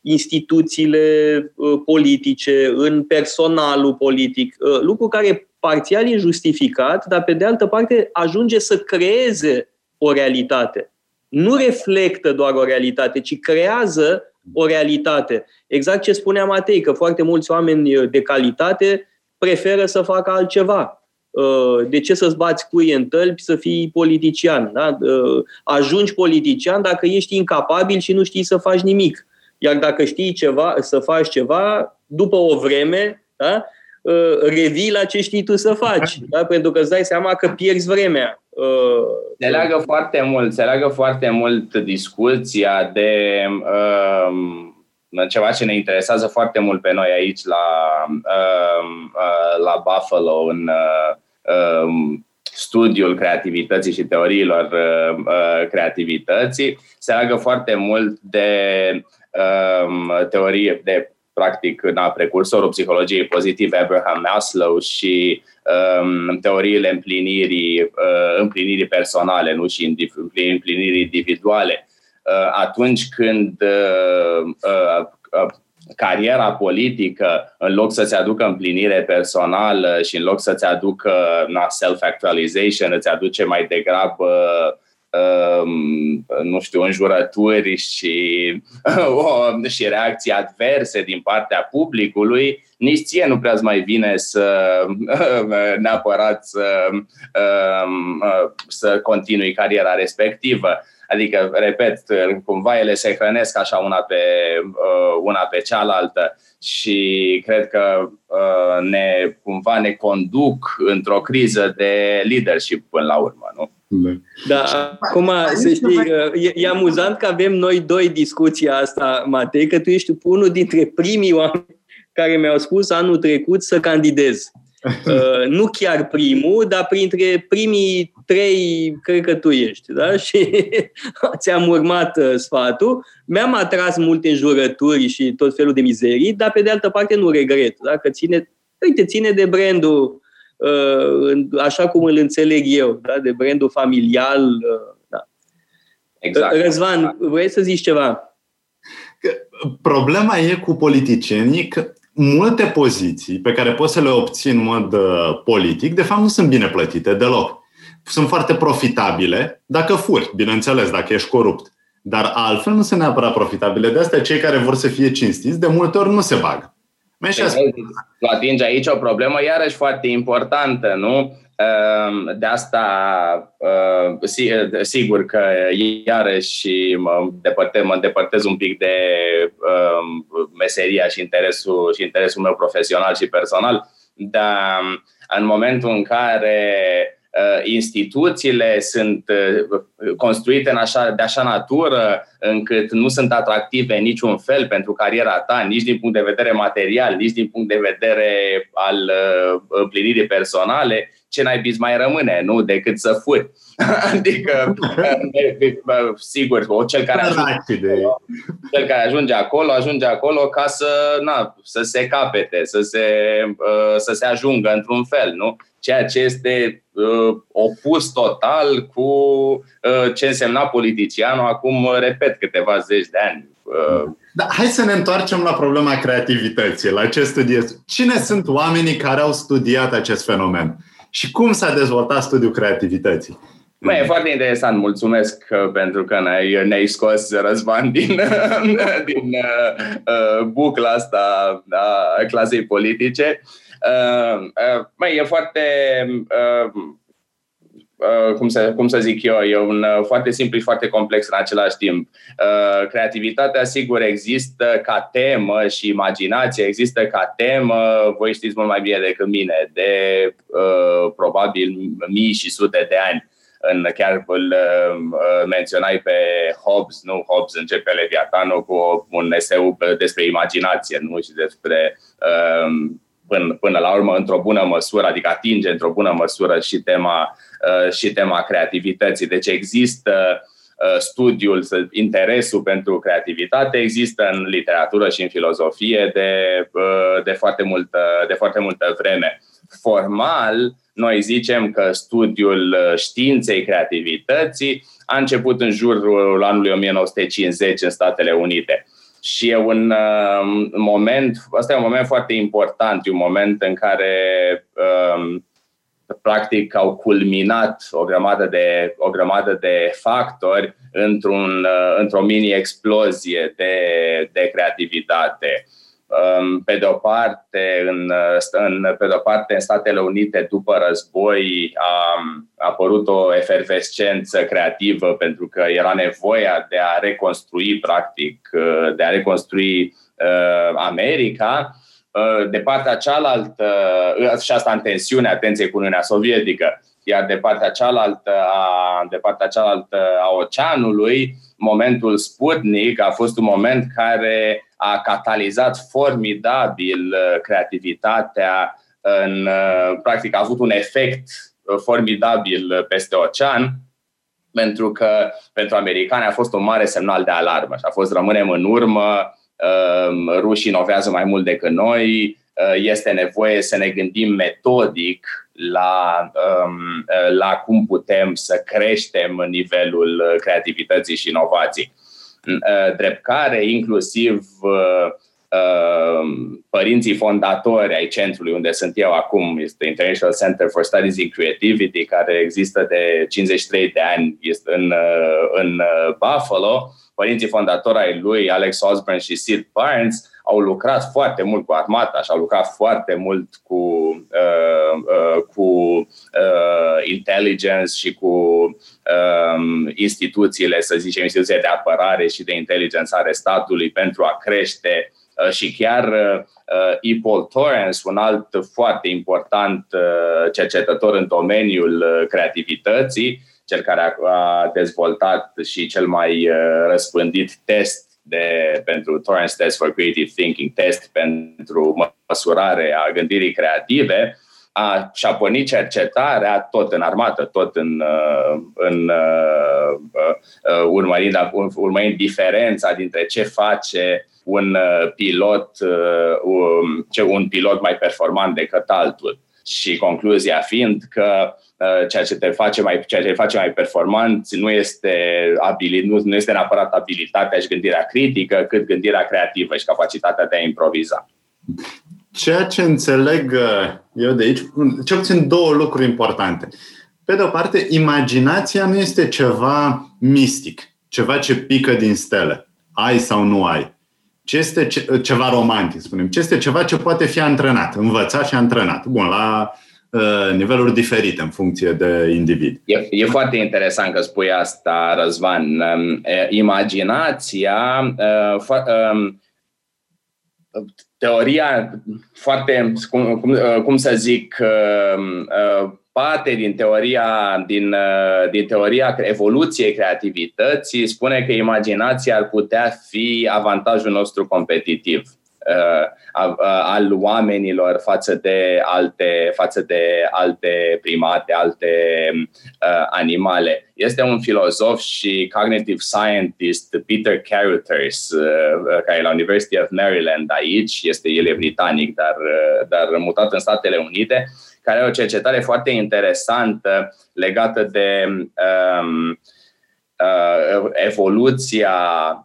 Speaker 2: instituțiile politice, în personalul politic, lucru care parțial e justificat, dar pe de altă parte ajunge să creeze o realitate. Nu reflectă doar o realitate, ci creează o realitate. Exact ce spunea Matei, că foarte mulți oameni de calitate preferă să facă altceva. Uh, de ce să-ți bați cuie în tălpi să fii politician? Da? Uh, ajungi politician dacă ești incapabil și nu știi să faci nimic. Iar dacă știi ceva, să faci ceva, după o vreme, da? Uh, revii la ce știi tu să faci. Da? Pentru că îți dai seama că pierzi vremea.
Speaker 3: Se leagă foarte mult, se leagă foarte mult discuția de uh, ceva ce ne interesează foarte mult pe noi aici la, uh, uh, la Buffalo, în uh, Um, studiul creativității și teoriilor uh, uh, creativității se leagă foarte mult de um, teorie, de practic, na, precursorul psihologiei pozitive Abraham Maslow și um, teoriile împlinirii, uh, împlinirii personale nu? și împlinirii individuale. Uh, atunci când uh, uh, cariera politică, în loc să-ți aducă împlinire personală și în loc să-ți aducă na, self-actualization, îți aduce mai degrabă um, nu știu, înjurături și, [laughs] uh, și reacții adverse din partea publicului, nici ție nu prea mai vine să uh, [laughs] neapărat să, um, uh, să continui cariera respectivă. Adică, repet, cumva ele se hrănesc așa una pe, uh, una pe cealaltă și cred că uh, ne, cumva ne conduc într-o criză de leadership până la urmă, nu?
Speaker 2: Da, acum să știi, e, e amuzant că avem noi doi discuția asta, Matei, că tu ești unul dintre primii oameni care mi-au spus anul trecut să candidez. [laughs] Uh, nu chiar primul, dar printre primii trei, cred că tu ești, da? [laughs] Și ți-am urmat uh, sfatul. Mi-am atras multe jurături și tot felul de mizerii, dar pe de altă parte nu regret, da? Că ține, uite, ține de brandul uh, așa cum îl înțeleg eu, da? de brandul familial. Uh, da.
Speaker 3: Exact.
Speaker 2: Răzvan, vrei să zici ceva?
Speaker 4: Problema e cu politicienii că multe poziții pe care poți să le obții în mod uh, politic, de fapt nu sunt bine plătite deloc. Sunt foarte profitabile dacă furi, bineînțeles, dacă ești corupt. Dar altfel nu sunt neapărat profitabile. De asta cei care vor să fie cinstiți, de multe ori nu se bagă.
Speaker 3: Tu atingi aici o problemă iarăși foarte importantă, nu? Ehm, de asta, ehm, sigur că iarăși mă depărtez, mă depărtez un pic de ehm, meseria și interesul, și interesul meu profesional și personal, dar în momentul în care instituțiile sunt construite în așa, de așa natură încât nu sunt atractive în niciun fel pentru cariera ta, nici din punct de vedere material, nici din punct de vedere al împlinirii personale, ce n-ai mai rămâne, nu? Decât să furi. [laughs] adică, sigur, cel care, ajunge acolo, cel care ajunge acolo, ajunge acolo ca să, na, să se capete, să se, uh, să se ajungă într-un fel, nu? Ceea ce este uh, opus total cu uh, ce însemna politicianul acum, repet, câteva zeci de ani.
Speaker 4: Da, hai să ne întoarcem la problema creativității, la ce studiez. Cine sunt oamenii care au studiat acest fenomen? Și cum s-a dezvoltat studiul creativității?
Speaker 3: Bă, e foarte interesant, mulțumesc uh, pentru că ne-ai, ne-ai scos Răzvan din, [laughs] din uh, uh, bucla asta a clasei politice. Uh, uh, e foarte uh, Uh, cum să, cum să zic eu, e un uh, foarte simplu și foarte complex în același timp. Uh, creativitatea, sigur, există ca temă și imaginația există ca temă, voi știți mult mai bine decât mine, de probabil mii și sute de ani. În, chiar îl menționai pe Hobbes, nu? Hobbes începe Leviatanul cu un eseu despre imaginație, nu? Și despre până, până la urmă, într-o bună măsură, adică atinge într-o bună măsură și tema, uh, și tema creativității. Deci există uh, studiul, interesul pentru creativitate există în literatură și în filozofie de, uh, de, foarte, multă, de foarte multă vreme. Formal, noi zicem că studiul științei creativității a început în jurul anului 1950 în Statele Unite și e un uh, moment, asta e un moment foarte important, e un moment în care uh, practic au culminat o grămadă de, o grămadă de factori într-un, uh, într-o mini-explozie de, de creativitate. Um, pe de o parte, în, în, pe de o parte, în Statele Unite, după război, a, a apărut o efervescență creativă pentru că era nevoia de a reconstrui, practic, uh, de a reconstrui uh, America. Uh, de partea cealaltă, uh, și asta în tensiune, atenție cu Uniunea Sovietică, iar de partea cealaltă a, de partea cealaltă a oceanului, momentul Sputnik a fost un moment care a catalizat formidabil uh, creativitatea în, uh, practic a avut un efect uh, formidabil peste ocean, pentru că pentru americani a fost un mare semnal de alarmă și a fost rămânem în urmă, um, rușii inovează mai mult decât noi, este nevoie să ne gândim metodic la, um, la cum putem să creștem nivelul creativității și inovației. Uh, drept care inclusiv uh, uh, părinții fondatori ai centrului unde sunt eu acum, este International Center for Studies in Creativity, care există de 53 de ani este în, în Buffalo. Părinții fondatori ai lui, Alex Osborne și Sid Barnes, au lucrat foarte mult cu armata și au lucrat foarte mult cu, uh, uh, cu uh, intelligence și cu uh, instituțiile, să zicem, instituțiile de apărare și de inteligență ale statului pentru a crește uh, și chiar uh, E. Paul Torrance, un alt foarte important uh, cercetător în domeniul uh, creativității, cel care a, a dezvoltat și cel mai uh, răspândit test de, pentru Torrance Test for Creative Thinking, test pentru măsurare a gândirii creative, a, și-a pornit cercetarea tot în armată, tot în, uh, în uh, uh, urmărind, urmărind diferența dintre ce face un pilot, um, ce un pilot mai performant decât altul. Și concluzia fiind că Uh, ceea ce te face mai, ceea ce te face mai performant nu este, abilit, nu, nu este neapărat abilitatea și gândirea critică, cât gândirea creativă și capacitatea de a improviza.
Speaker 4: Ceea ce înțeleg uh, eu de aici, cel puțin două lucruri importante. Pe de o parte, imaginația nu este ceva mistic, ceva ce pică din stele. Ai sau nu ai. Ce este ce, ceva romantic, spunem. Ce este ceva ce poate fi antrenat, învățat și antrenat. Bun, la Uh, niveluri diferite în funcție de individ.
Speaker 3: E, e foarte interesant că spui asta, Răzvan. Um, imaginația, uh, um, teoria foarte, cum, cum să zic, um, parte din teoria, din, din teoria evoluției creativității spune că imaginația ar putea fi avantajul nostru competitiv. Uh, al oamenilor față de alte, față de alte primate, alte uh, animale. Este un filozof și cognitive scientist, Peter Carruthers, uh, care e la University of Maryland aici, este el e britanic, dar, uh, dar mutat în Statele Unite, care are o cercetare foarte interesantă legată de um, uh, evoluția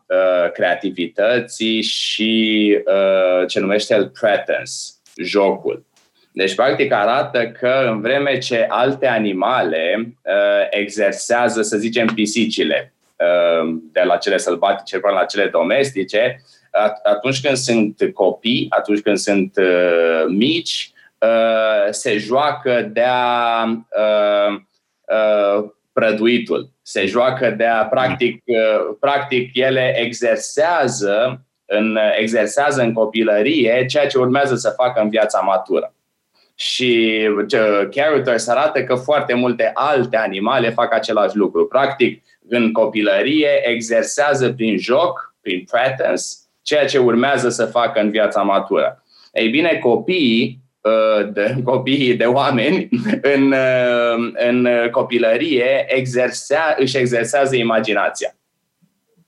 Speaker 3: uh, creativității și uh, ce numește el pretense, jocul. Deci, practic, arată că în vreme ce alte animale uh, exersează, să zicem, pisicile, uh, de la cele sălbatice până la cele domestice, atunci când sunt copii, atunci când sunt uh, mici, uh, se joacă de-a uh, uh, prăduitul se joacă de a practic, uh, practic ele exersează în, exersează în copilărie ceea ce urmează să facă în viața matură. Și Carruthers arată că foarte multe alte animale fac același lucru. Practic, în copilărie exersează prin joc, prin pretense, ceea ce urmează să facă în viața matură. Ei bine, copiii Uh, de [laughs] copiii, de oameni în, uh, în copilărie exersea, își exersează imaginația.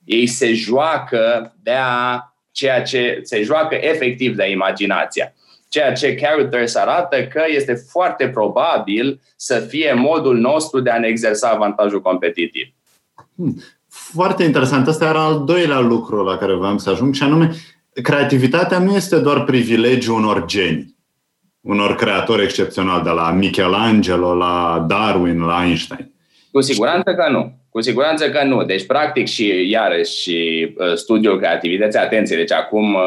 Speaker 3: Ei se joacă de a ceea ce se joacă efectiv de imaginația. Ceea ce Carruthers arată că este foarte probabil să fie modul nostru de a ne exersa avantajul competitiv.
Speaker 4: Hmm. Foarte interesant. Asta era al doilea lucru la care vreau să ajung, și anume, creativitatea nu este doar privilegiul unor genii unor creatori excepționali, de la Michelangelo, la Darwin, la Einstein?
Speaker 3: Cu siguranță că nu. Cu siguranță că nu. Deci, practic, și iarăși și uh, studiul creativității, atenție, deci acum uh,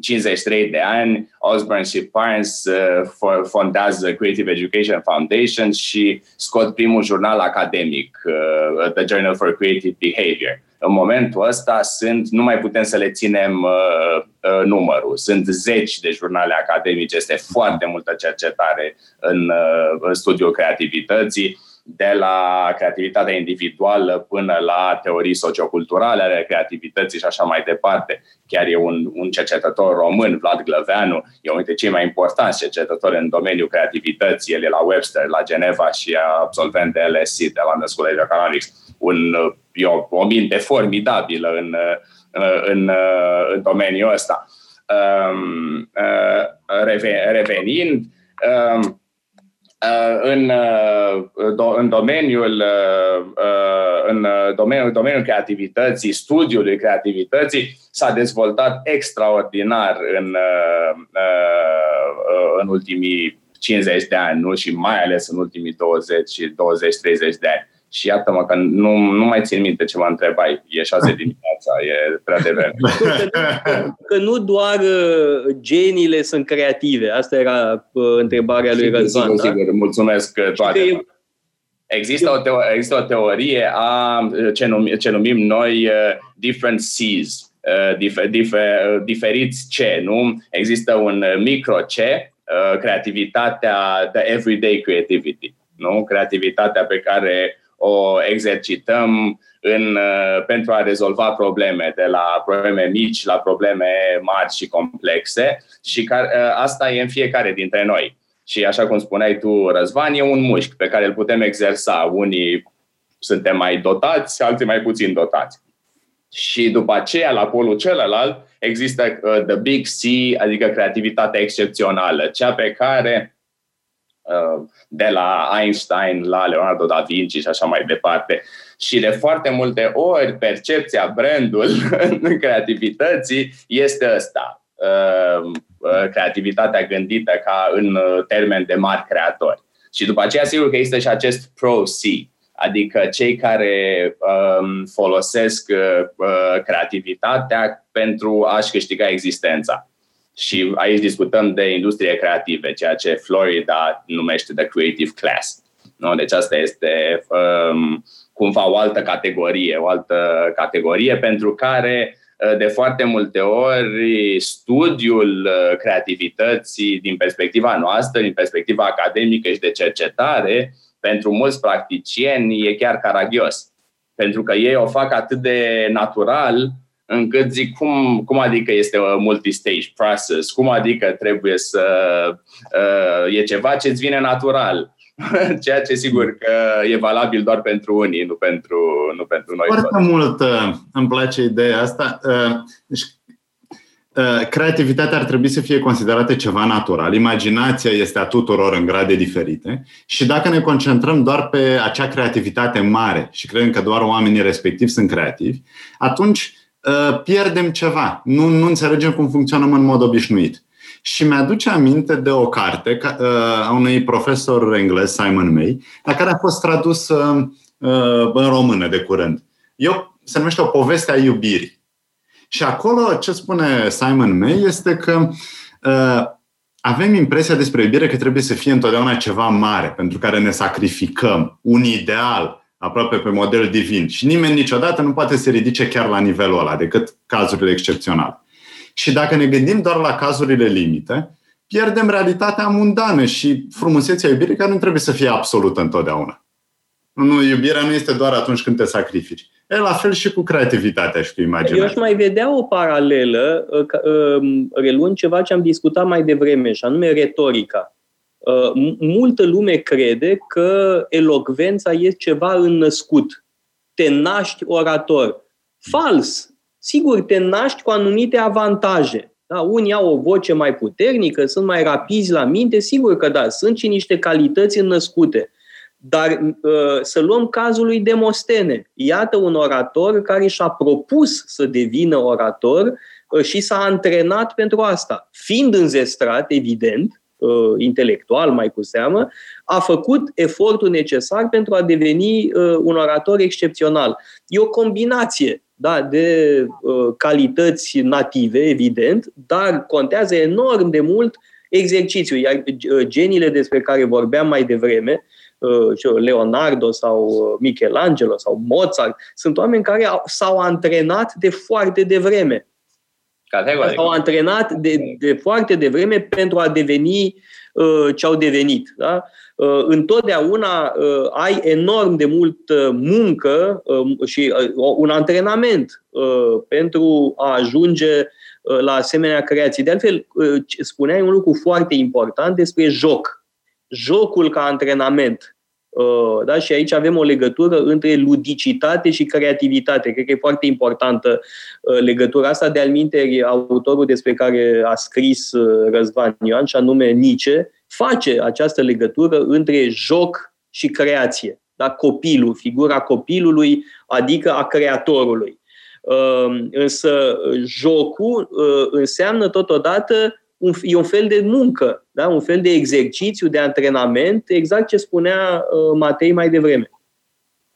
Speaker 3: 53 uh, de ani, Osborne și Parnes uh, fondează Creative Education Foundation și scot primul jurnal academic, uh, The Journal for Creative Behavior. În momentul ăsta sunt, nu mai putem să le ținem uh, uh, numărul. Sunt zeci de jurnale academice, este foarte multă cercetare în, uh, în studiul creativității de la creativitatea individuală până la teorii socioculturale ale creativității și așa mai departe. Chiar e un, un cercetător român, Vlad Glăveanu, e unul dintre cei mai importanți cercetători în domeniul creativității. El e la Webster, la Geneva și e absolvent de LSE, de London School of Economics. Un, e o, o minte formidabilă în, în, în domeniul ăsta. Um, uh, revenind, um, Uh, în, uh, în domeniul uh, în domeniul, domeniul creativității, studiului creativității s-a dezvoltat extraordinar în, în ultimii 50 de ani, nu? și mai ales în ultimii 20 și 20-30 de ani. Și iată-mă că nu, nu mai țin minte ce mă întrebai. E șase [laughs] dimineața, e prea devreme. [laughs]
Speaker 2: Că, că nu doar uh, geniile sunt creative. Asta era uh, întrebarea lui Răzvan.
Speaker 3: Sigur, da? sigur, mulțumesc uh, toate. E... Există o, teo- există o teorie a ce numim, ce numim noi uh, different C's, uh, dif- dif- diferiți C, nu? Există un micro C, uh, creativitatea, the everyday creativity, nu? Creativitatea pe care o exercităm în, uh, pentru a rezolva probleme, de la probleme mici la probleme mari și complexe și care, uh, asta e în fiecare dintre noi. Și așa cum spuneai tu, Răzvan, e un mușchi pe care îl putem exersa. Unii suntem mai dotați, alții mai puțin dotați. Și după aceea, la polul celălalt, există uh, the big C, adică creativitatea excepțională, cea pe care Uh, de la Einstein la Leonardo da Vinci și așa mai departe. Și de foarte multe ori percepția brandul în [laughs] creativității este ăsta. Uh, uh, creativitatea gândită ca în termen de mari creatori. Și după aceea, sigur că există și acest pro-C, adică cei care um, folosesc uh, creativitatea pentru a-și câștiga existența. Și aici discutăm de industrie creative, ceea ce Florida numește de creative class. Nu? Deci asta este um, cumva o altă categorie, o altă categorie pentru care uh, de foarte multe ori studiul uh, creativității din perspectiva noastră, din perspectiva academică și de cercetare, pentru mulți practicieni e chiar caragios. Pentru că ei o fac atât de natural încât zic, cum, cum adică este o multi-stage process? Cum adică trebuie să... Uh, e ceva ce îți vine natural. [laughs] Ceea ce sigur că e valabil doar pentru unii, nu pentru, nu pentru noi.
Speaker 4: Foarte toți. mult uh, îmi place ideea asta. Uh, deci, uh, creativitatea ar trebui să fie considerată ceva natural. Imaginația este a tuturor în grade diferite și dacă ne concentrăm doar pe acea creativitate mare și credem că doar oamenii respectivi sunt creativi, atunci Uh, pierdem ceva. Nu, nu înțelegem cum funcționăm în mod obișnuit. Și mi-aduce aminte de o carte uh, a unui profesor englez, Simon May, la care a fost tradus uh, în română de curând. Eu, se numește O poveste a iubirii. Și acolo ce spune Simon May este că avem impresia despre iubire că trebuie să fie întotdeauna ceva mare, pentru care ne sacrificăm, un ideal, aproape pe model divin. Și nimeni niciodată nu poate să ridice chiar la nivelul ăla, decât cazurile excepționale. Și dacă ne gândim doar la cazurile limite, pierdem realitatea mundană și frumusețea iubirii care nu trebuie să fie absolută întotdeauna. Nu, iubirea nu este doar atunci când te sacrifici. E la fel și cu creativitatea și cu imaginea.
Speaker 2: Eu aș mai vedea o paralelă, uh, uh, reluând ceva ce am discutat mai devreme, și anume retorica. Uh, multă lume crede că elocvența e ceva înnăscut. Te naști orator. Fals! Sigur, te naști cu anumite avantaje. Da? Unii au o voce mai puternică, sunt mai rapizi la minte, sigur că da, sunt și niște calități înnăscute. Dar uh, să luăm cazul lui Demostene. Iată un orator care și-a propus să devină orator și s-a antrenat pentru asta. Fiind înzestrat, evident, intelectual mai cu seamă, a făcut efortul necesar pentru a deveni un orator excepțional. E o combinație da, de calități native, evident, dar contează enorm de mult exercițiu. Iar genile despre care vorbeam mai devreme, Leonardo sau Michelangelo sau Mozart, sunt oameni care s-au antrenat de foarte devreme. Categoric. S-au antrenat de, de foarte devreme pentru a deveni uh, ce au devenit. Da? Uh, întotdeauna uh, ai enorm de mult uh, muncă uh, și uh, un antrenament uh, pentru a ajunge uh, la asemenea creații. De altfel, uh, spuneai un lucru foarte important despre joc. Jocul ca antrenament. Uh, da? Și aici avem o legătură între ludicitate și creativitate. Cred că e foarte importantă uh, legătura asta. De alminteri, autorul despre care a scris uh, Răzvan Ioan, și anume Nice, face această legătură între joc și creație. Da? Copilul, figura copilului, adică a creatorului. Însă jocul înseamnă totodată un, e un fel de muncă, da? un fel de exercițiu, de antrenament, exact ce spunea uh, Matei mai devreme.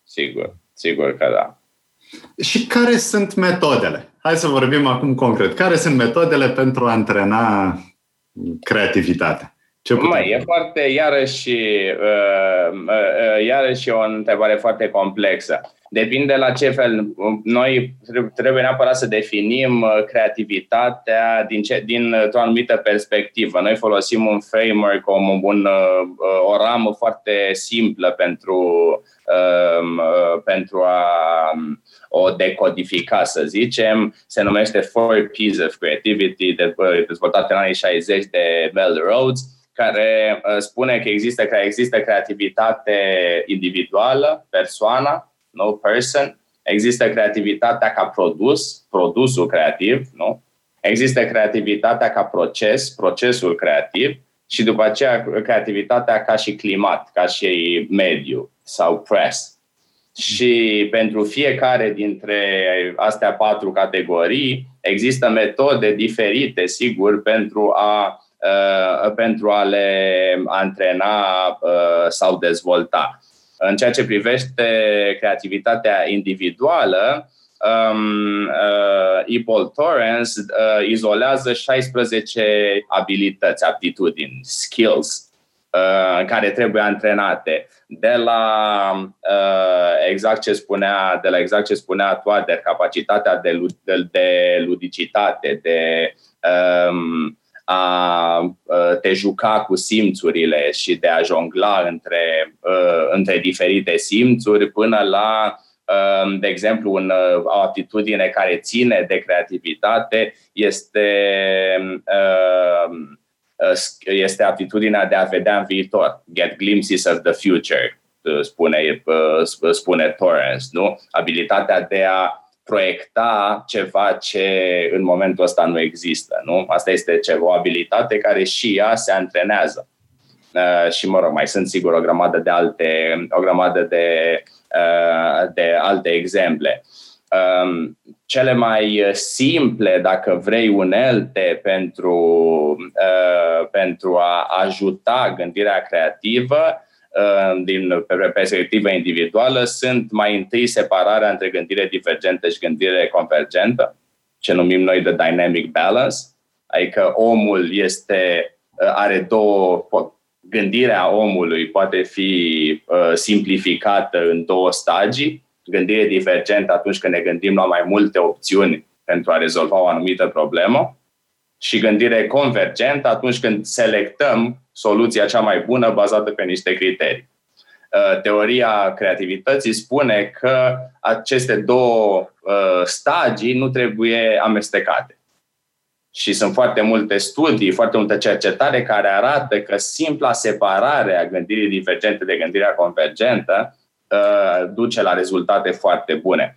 Speaker 3: Sigur, sigur că da.
Speaker 4: Și care sunt metodele? Hai să vorbim acum concret. Care sunt metodele pentru a antrena creativitatea?
Speaker 3: Ce Mai, e foarte, iarăși, uh, uh, uh, iarăși o întrebare foarte complexă. Depinde la ce fel. Noi trebuie neapărat să definim uh, creativitatea din ce, din o anumită perspectivă. Noi folosim un framework, o, un, uh, o ramă foarte simplă pentru, um, uh, pentru a um, o decodifica, să zicem. Se numește Four P's of Creativity, dezvoltat în anii 60 de Mel Rhodes care spune că există, că există creativitate individuală, persoana, no person, există creativitatea ca produs, produsul creativ, nu? Există creativitatea ca proces, procesul creativ și după aceea creativitatea ca și climat, ca și mediu sau press. Și pentru fiecare dintre astea patru categorii există metode diferite, sigur, pentru a, uh, pentru a le antrena uh, sau dezvolta. În ceea ce privește creativitatea individuală, um, uh, Epol Torrance uh, izolează 16 abilități, aptitudini, skills, uh, care trebuie antrenate. De la uh, exact ce spunea, de la exact ce spunea Toader, capacitatea de, de, de ludicitate, de um, a te juca cu simțurile și de a jongla între, între diferite simțuri până la de exemplu, un, o atitudine care ține de creativitate este, este atitudinea de a vedea în viitor, get glimpses of the future, spune, spune Torrance, nu? Abilitatea de a proiecta ceva ce în momentul ăsta nu există. Nu? Asta este ceva, o abilitate care și ea se antrenează. Uh, și, mă rog, mai sunt sigur o grămadă de alte, o grămadă de, uh, de alte exemple. Um, cele mai simple, dacă vrei, unelte pentru, uh, pentru a ajuta gândirea creativă Uh, din perspectivă individuală sunt mai întâi separarea între gândire divergentă și gândire convergentă, ce numim noi de dynamic balance, adică omul este, uh, are două, gândirea omului poate fi uh, simplificată în două stagii, gândire divergentă atunci când ne gândim la mai multe opțiuni pentru a rezolva o anumită problemă și gândire convergentă atunci când selectăm soluția cea mai bună bazată pe niște criterii. Uh, teoria creativității spune că aceste două uh, stagii nu trebuie amestecate. Și sunt foarte multe studii, foarte multă cercetare care arată că simpla separare a gândirii divergente de gândirea convergentă uh, duce la rezultate foarte bune.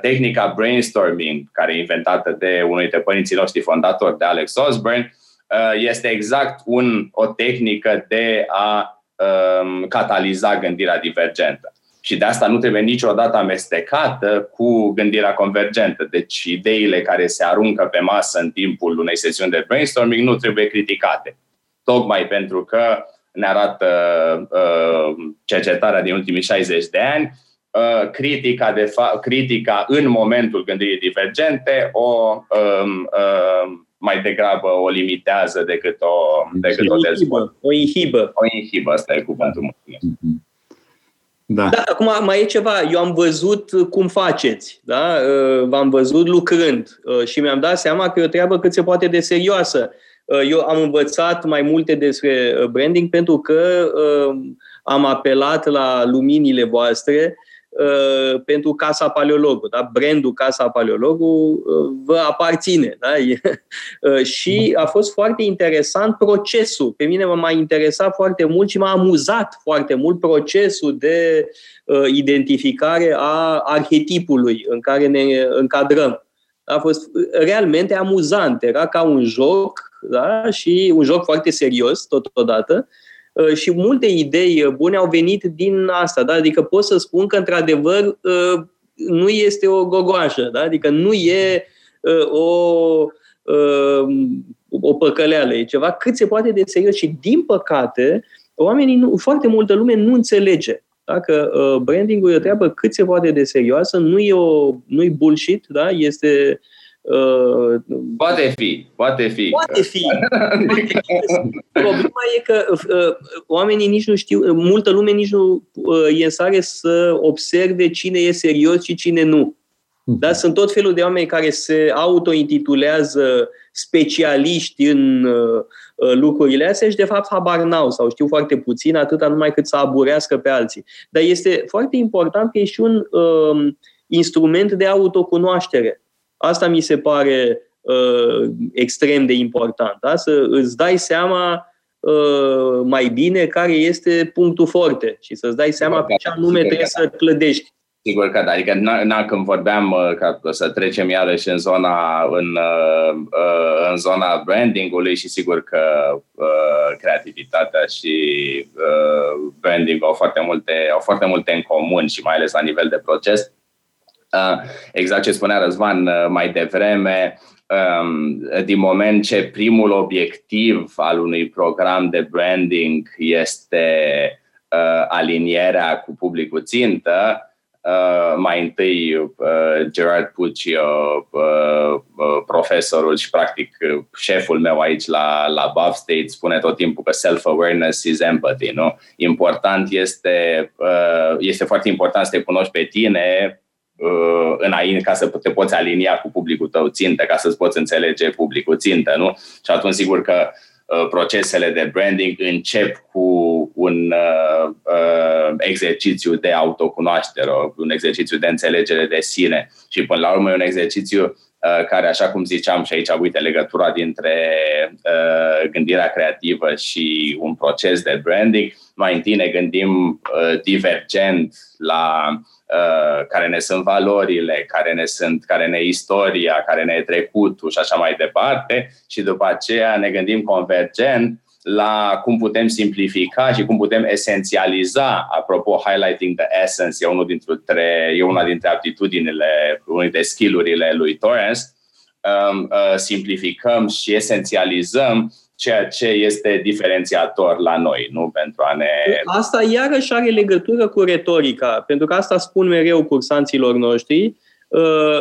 Speaker 3: Tehnica brainstorming, care e inventată de unul dintre părinții noștri fondatori, de Alex Osborne, Uh, este exact un, o tehnică de a um, cataliza gândirea divergentă. Și de asta nu trebuie niciodată amestecată cu gândirea convergentă. Deci ideile care se aruncă pe masă în timpul unei sesiuni de brainstorming nu trebuie criticate. Tocmai pentru că ne arată uh, cercetarea din ultimii 60 de ani, uh, critica, de fa- critica în momentul gândirii divergente o um, uh, mai degrabă o limitează decât o, decât o dezvoltă.
Speaker 2: O inhibă.
Speaker 3: O inhibă, asta e cuvântul. Mm-hmm.
Speaker 2: Da. da. Acum mai e ceva. Eu am văzut cum faceți, da? Uh, v-am văzut lucrând uh, și mi-am dat seama că e o treabă cât se poate de serioasă. Uh, eu am învățat mai multe despre branding pentru că am apelat la luminile voastre Uh, pentru Casa Paleologu. Da? Brandul Casa Paleologu uh, vă aparține. Da? [laughs] uh, și a fost foarte interesant procesul. Pe mine m-a interesat foarte mult și m-a amuzat foarte mult procesul de uh, identificare a arhetipului în care ne încadrăm. A fost realmente amuzant. Era ca un joc da? și un joc foarte serios totodată Uh, și multe idei bune au venit din asta. Da? Adică pot să spun că, într-adevăr, uh, nu este o gogoașă, da? adică nu e uh, o, o păcăleală, e ceva cât se poate de serios și, din păcate, oamenii, nu, foarte multă lume nu înțelege. Dacă branding-ul e o treabă cât se poate de serioasă, nu e, o, nu e bullshit, da? este
Speaker 3: Uh, poate fi, poate fi.
Speaker 2: Poate fi. [laughs] Problema e că uh, oamenii nici nu știu, multă lume nici nu uh, e în stare să observe cine e serios și cine nu. Da? Sunt tot felul de oameni care se autointitulează specialiști în uh, lucrurile astea și de fapt habar n-au sau știu foarte puțin, atâta numai cât să aburească pe alții. Dar este foarte important că e și un uh, instrument de autocunoaștere. Asta mi se pare uh, extrem de important. Da? Să îți dai seama uh, mai bine care este punctul forte și să-ți dai seama pe ce anume trebuie să clădești.
Speaker 3: Sigur că da, adică na, na, când vorbeam uh, ca să trecem iarăși în zona, în, uh, uh, în zona brandingului și sigur că uh, creativitatea și uh, branding au foarte, multe, au foarte multe în comun și mai ales la nivel de proces. Uh, exact ce spunea Răzvan uh, mai devreme, um, din moment ce primul obiectiv al unui program de branding este uh, alinierea cu publicul țintă, mai întâi Gerard Puccio, profesorul și practic șeful meu aici la, la Buff State spune tot timpul că self-awareness is empathy. Nu? Important este, este foarte important să te cunoști pe tine uh, înainte ca să te poți alinia cu publicul tău țintă, ca să-ți poți înțelege publicul țintă, nu? Și atunci sigur că uh, procesele de branding încep cu un uh, uh, exercițiu de autocunoaștere, un exercițiu de înțelegere de sine și până la urmă e un exercițiu uh, care, așa cum ziceam și aici, uite, legătura dintre uh, gândirea creativă și un proces de branding, mai întâi ne gândim uh, divergent la Uh, care ne sunt valorile, care ne sunt, care ne istoria, care ne e trecutul și așa mai departe. Și după aceea ne gândim convergent la cum putem simplifica și cum putem esențializa, apropo, highlighting the essence, e, unul dintre, e una dintre aptitudinile, unul dintre skillurile lui Torrance, um, uh, simplificăm și esențializăm ceea ce este diferențiator la noi, nu pentru a ne...
Speaker 2: Asta iarăși are legătură cu retorica, pentru că asta spun mereu cursanților noștri. Uh,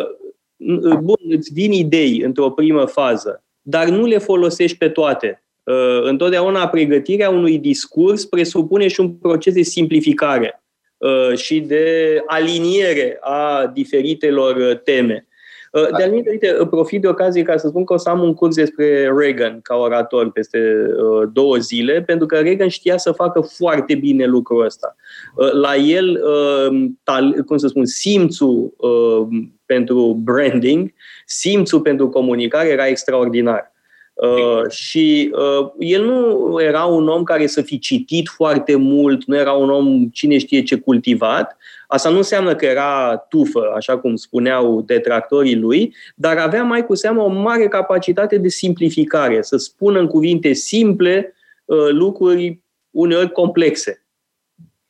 Speaker 2: bun, îți vin idei într-o primă fază, dar nu le folosești pe toate. Uh, întotdeauna pregătirea unui discurs presupune și un proces de simplificare uh, și de aliniere a diferitelor teme. Uh, de al uite, profit de ocazie ca să spun că o să am un curs despre Reagan ca orator peste uh, două zile, pentru că Reagan știa să facă foarte bine lucrul ăsta. Uh, la el, cum să spun, simțul pentru branding, simțul pentru comunicare era extraordinar. Uh, și uh, el nu era un om care să fi citit foarte mult, nu era un om cine știe ce cultivat, Asta nu înseamnă că era tufă, așa cum spuneau detractorii lui, dar avea mai cu seamă o mare capacitate de simplificare, să spună în cuvinte simple uh, lucruri uneori complexe.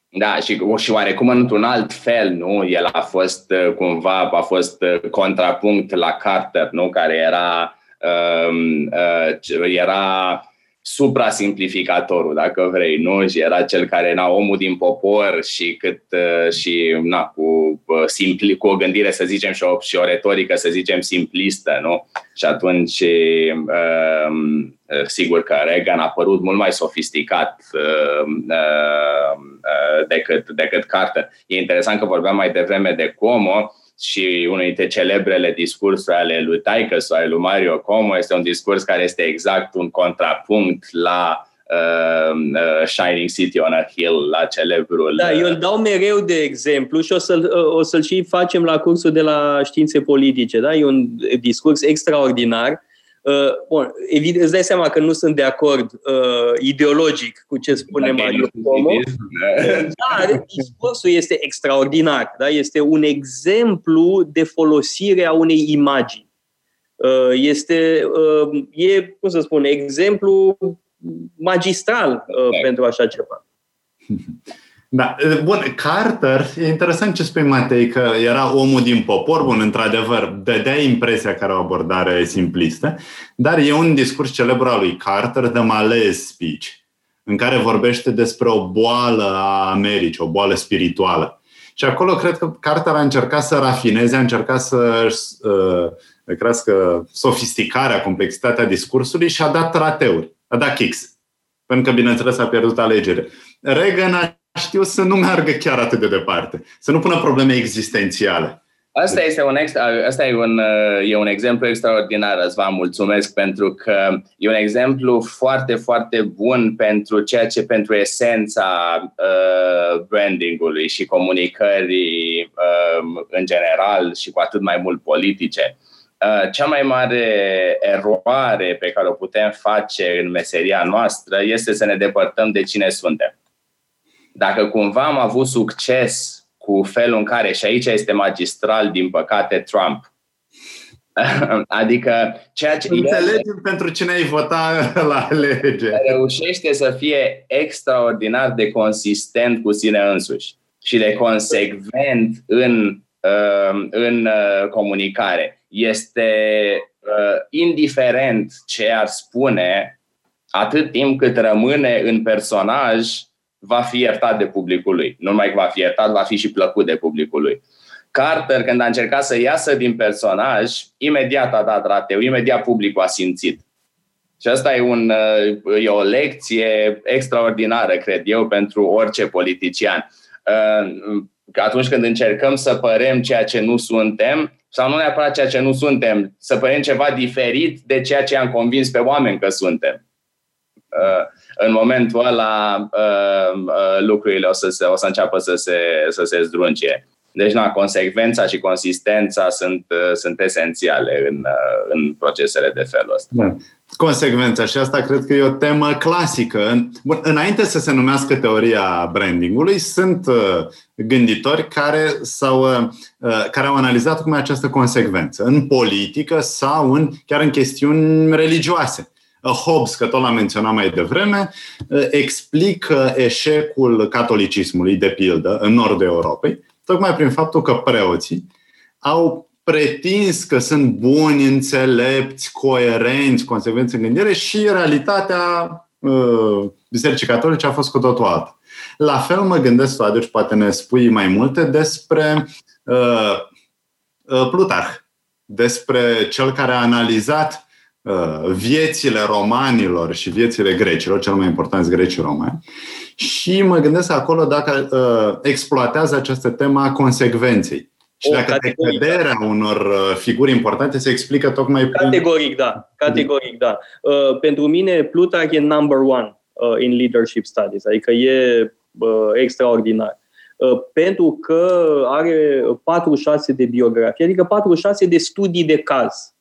Speaker 3: Da, și, și oarecum într-un alt fel, nu? El a fost cumva, a fost contrapunct la Carter, nu? Care era, uh, uh, era suprasimplificatorul, dacă vrei, nu? Și era cel care era omul din popor și cât uh, și na, cu, uh, simpli, cu o gândire, să zicem, și o, și o retorică, să zicem, simplistă, nu? Și atunci, uh, sigur că Reagan a părut mult mai sofisticat uh, uh, decât, decât Carter. E interesant că vorbeam mai devreme de Cuomo, și unul dintre celebrele discursuri ale lui Taică sau ale lui Mario Como este un discurs care este exact un contrapunct la uh, uh, Shining City on a Hill, la celebrul...
Speaker 2: Da, eu îl dau mereu de exemplu și o să-l, uh, o să-l și facem la cursul de la științe politice. Da? E un discurs extraordinar Uh, bun, evident, îți dai seama că nu sunt de acord uh, ideologic cu ce spune Mario Cuomo. Dar discursul este extraordinar. Da? Este un exemplu de folosire a unei imagini. Uh, este, uh, e, cum să spun, exemplu magistral uh, da. pentru așa ceva. [laughs]
Speaker 4: Da, bun, Carter, e interesant ce spui, Matei, că era omul din popor, bun, într-adevăr, dădea impresia că are o abordare simplistă, dar e un discurs celebru al lui Carter, The Malaise Speech, în care vorbește despre o boală a Americii, o boală spirituală. Și acolo cred că Carter a încercat să rafineze, a încercat să uh, crească sofisticarea, complexitatea discursului și a dat rateuri, a dat kicks. Pentru că, bineînțeles, a pierdut alegere. Reagan a știu să nu meargă chiar atât de departe, să nu pună probleme existențiale.
Speaker 3: Asta este un, extra, asta e un, e un exemplu extraordinar, vă mulțumesc, pentru că e un exemplu foarte, foarte bun pentru ceea ce pentru esența uh, brandingului și comunicării uh, în general și cu atât mai mult politice. Uh, cea mai mare eroare pe care o putem face în meseria noastră este să ne depărtăm de cine suntem dacă cumva am avut succes cu felul în care, și aici este magistral, din păcate, Trump, [laughs] adică ceea ce...
Speaker 4: Înțelegem el, pentru cine ai vota la lege.
Speaker 3: Reușește să fie extraordinar de consistent cu sine însuși și de consecvent în, uh, în uh, comunicare. Este uh, indiferent ce ar spune atât timp cât rămâne în personaj va fi iertat de publicul lui. Nu numai că va fi iertat, va fi și plăcut de publicul lui. Carter, când a încercat să iasă din personaj, imediat a dat rateu, imediat publicul a simțit. Și asta e, un, e o lecție extraordinară, cred eu, pentru orice politician. Că atunci când încercăm să părem ceea ce nu suntem, sau nu neapărat ceea ce nu suntem, să părem ceva diferit de ceea ce am convins pe oameni că suntem în momentul ăla uh, uh, lucrurile o să, se, o să înceapă să se, să se zdrunce. Deci, na, consecvența și consistența sunt, uh, sunt esențiale în, în procesele de felul ăsta. Da.
Speaker 4: Consecvența și asta cred că e o temă clasică. Bun, înainte să se numească teoria brandingului, sunt gânditori care, s-au, care au analizat cum e această consecvență în politică sau în, chiar în chestiuni religioase. Hobbes, că tot l-am menționat mai devreme, explică eșecul catolicismului, de pildă, în nordul Europei, tocmai prin faptul că preoții au pretins că sunt buni, înțelepți, coerenți, consecvenți în gândire și realitatea uh, Bisericii Catolice a fost cu totul altă. La fel mă gândesc, Vladiu, poate ne spui mai multe despre uh, uh, Plutarh, despre cel care a analizat Uh, viețile romanilor și viețile grecilor, cel mai important grecii romani, și mă gândesc acolo dacă uh, exploatează această temă a consecvenței. Și o, dacă decăderea da. unor uh, figuri importante se explică tocmai
Speaker 2: prin... Categoric, da. Categoric, da. Uh, pentru mine, Plutarch e number one uh, in leadership studies, adică e uh, extraordinar. Uh, pentru că are 46 de biografii, adică 46 de studii de caz Uh,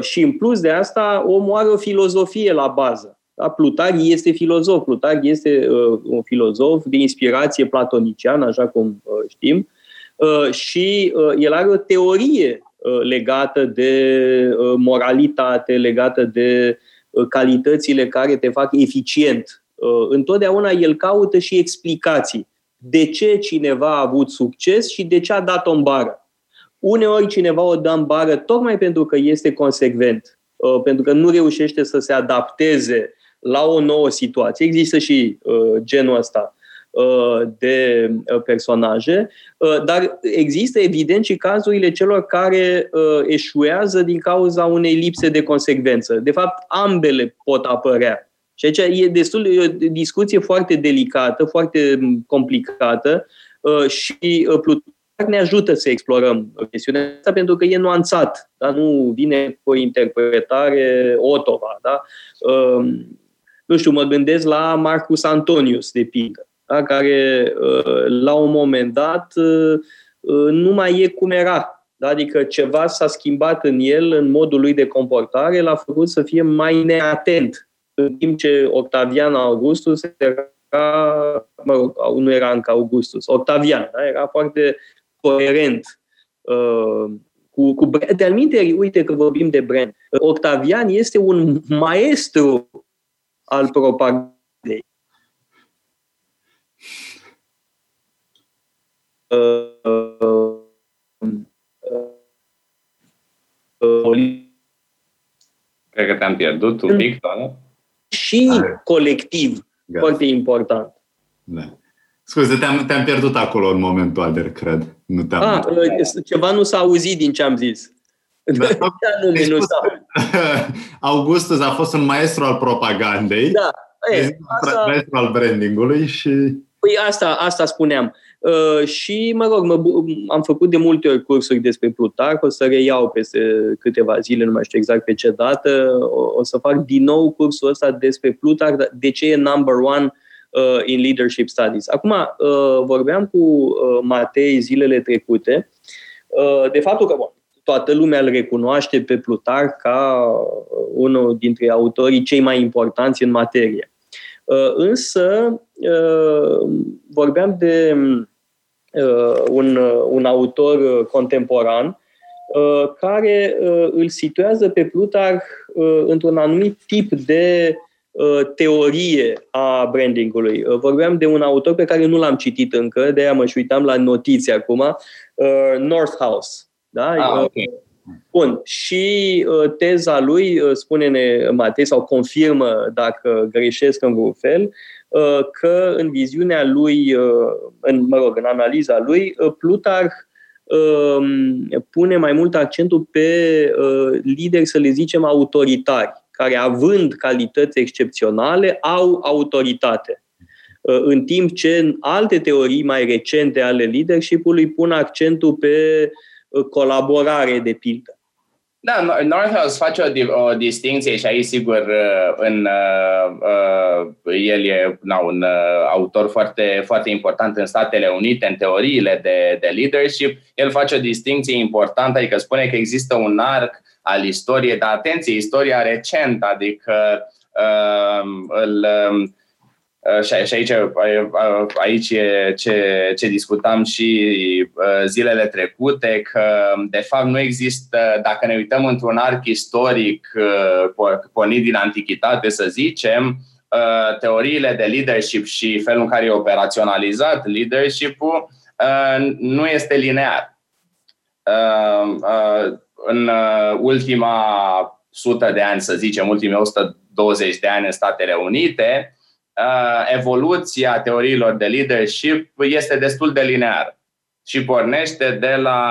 Speaker 2: și în plus de asta, omul are o filozofie la bază. Da? Plutar este filozof. Plutar este uh, un filozof de inspirație platoniciană, așa cum uh, știm, uh, și uh, el are o teorie uh, legată de uh, moralitate, legată de uh, calitățile care te fac eficient. Uh, întotdeauna el caută și explicații de ce cineva a avut succes și de ce a dat-o în bară. Uneori cineva o dă în bară tocmai pentru că este consecvent, uh, pentru că nu reușește să se adapteze la o nouă situație. Există și uh, genul ăsta uh, de personaje, dar există evident și cazurile celor care eșuează din cauza unei lipse de consecvență. De fapt, ambele pot apărea. Și aici e destul e o discuție foarte delicată, foarte complicată și Plutarh ne ajută să explorăm chestiunea asta pentru că e nuanțat, da? nu vine cu o interpretare otova. Da? Uh, nu știu, mă gândesc la Marcus Antonius, de pildă, da? care uh, la un moment dat uh, nu mai e cum era. Da? Adică ceva s-a schimbat în el, în modul lui de comportare, l-a făcut să fie mai neatent. În timp ce Octavian Augustus era mă rog, nu era încă Augustus, Octavian, da? era foarte coerent uh, cu, cu De-al uite că vorbim de brand. Octavian este un maestru al propagandei. Uh,
Speaker 3: Cred că te-am pierdut un pic,
Speaker 2: da? Și colectiv, Gata. foarte important.
Speaker 4: Da. Scuze, te-am, te-am pierdut acolo în momentul Alder, cred. Nu te-am
Speaker 2: ah, ceva nu s-a auzit din ce am zis. Da, [laughs]
Speaker 4: anume nu s-a [laughs] Augustus a fost un maestru al propagandei.
Speaker 2: Da.
Speaker 4: E, asta... Maestru al brandingului și...
Speaker 2: Păi asta, asta spuneam. Uh, și, mă rog, mă, am făcut de multe ori cursuri despre Plutarh, o să reiau peste câteva zile, nu mai știu exact pe ce dată, o, o să fac din nou cursul ăsta despre Plutarh, de ce e number one uh, uh, in Leadership Studies. Acum, uh, vorbeam cu uh, Matei zilele trecute uh, de faptul că, bun, toată lumea îl recunoaște pe Plutar ca uh, unul dintre autorii cei mai importanți în materie. Uh, însă, uh, vorbeam de uh, un, uh, un autor uh, contemporan uh, care uh, îl situează pe Plutar uh, într-un anumit tip de Uh, teorie a brandingului. Uh, vorbeam de un autor pe care nu l-am citit încă, de aia mă și uitam la notiții acum, uh, Northhouse. Da?
Speaker 3: Ah, okay.
Speaker 2: Bun. Și teza lui, spune-ne Matei, sau confirmă dacă greșesc în vreun fel, că în viziunea lui, în, mă rog, în analiza lui, Plutarh um, pune mai mult accentul pe lideri, să le zicem, autoritari care, având calități excepționale, au autoritate. Uh, în timp ce în alte teorii mai recente ale leadership-ului pun accentul pe uh, colaborare de pildă.
Speaker 3: Da, Northhouse face o, o distinție și aici, sigur, uh, în, uh, uh, el e na, un uh, autor foarte, foarte important în Statele Unite, în teoriile de, de leadership. El face o distinție importantă, adică spune că există un arc al istoriei, dar atenție, istoria recentă, adică uh, îl, uh, și aici, aici e ce, ce discutam și uh, zilele trecute, că de fapt nu există, dacă ne uităm într-un arc istoric uh, pornit din antichitate, să zicem, teoriile de leadership și felul în care e operaționalizat leadership-ul nu este linear. În uh, ultima sută de ani, să zicem, ultimii 120 de ani în Statele Unite, uh, evoluția teoriilor de leadership este destul de lineară și pornește de la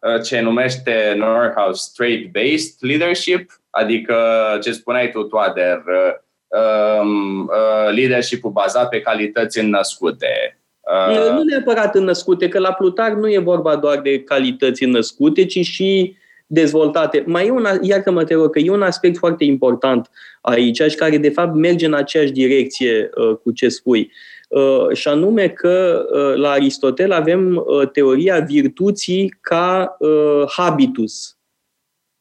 Speaker 3: uh, ce numește Northhouse Straight-Based Leadership, adică ce spuneai tu, Toader, um, leadership-ul bazat pe calități înnăscute,
Speaker 2: nu neapărat înnăscute, că la Plutar nu e vorba doar de calități înnăscute, ci și dezvoltate. Mai e un, iartă-mă te rog, că e un aspect foarte important aici și care de fapt merge în aceeași direcție uh, cu ce spui. Uh, și anume că uh, la Aristotel avem uh, teoria virtuții ca uh, habitus.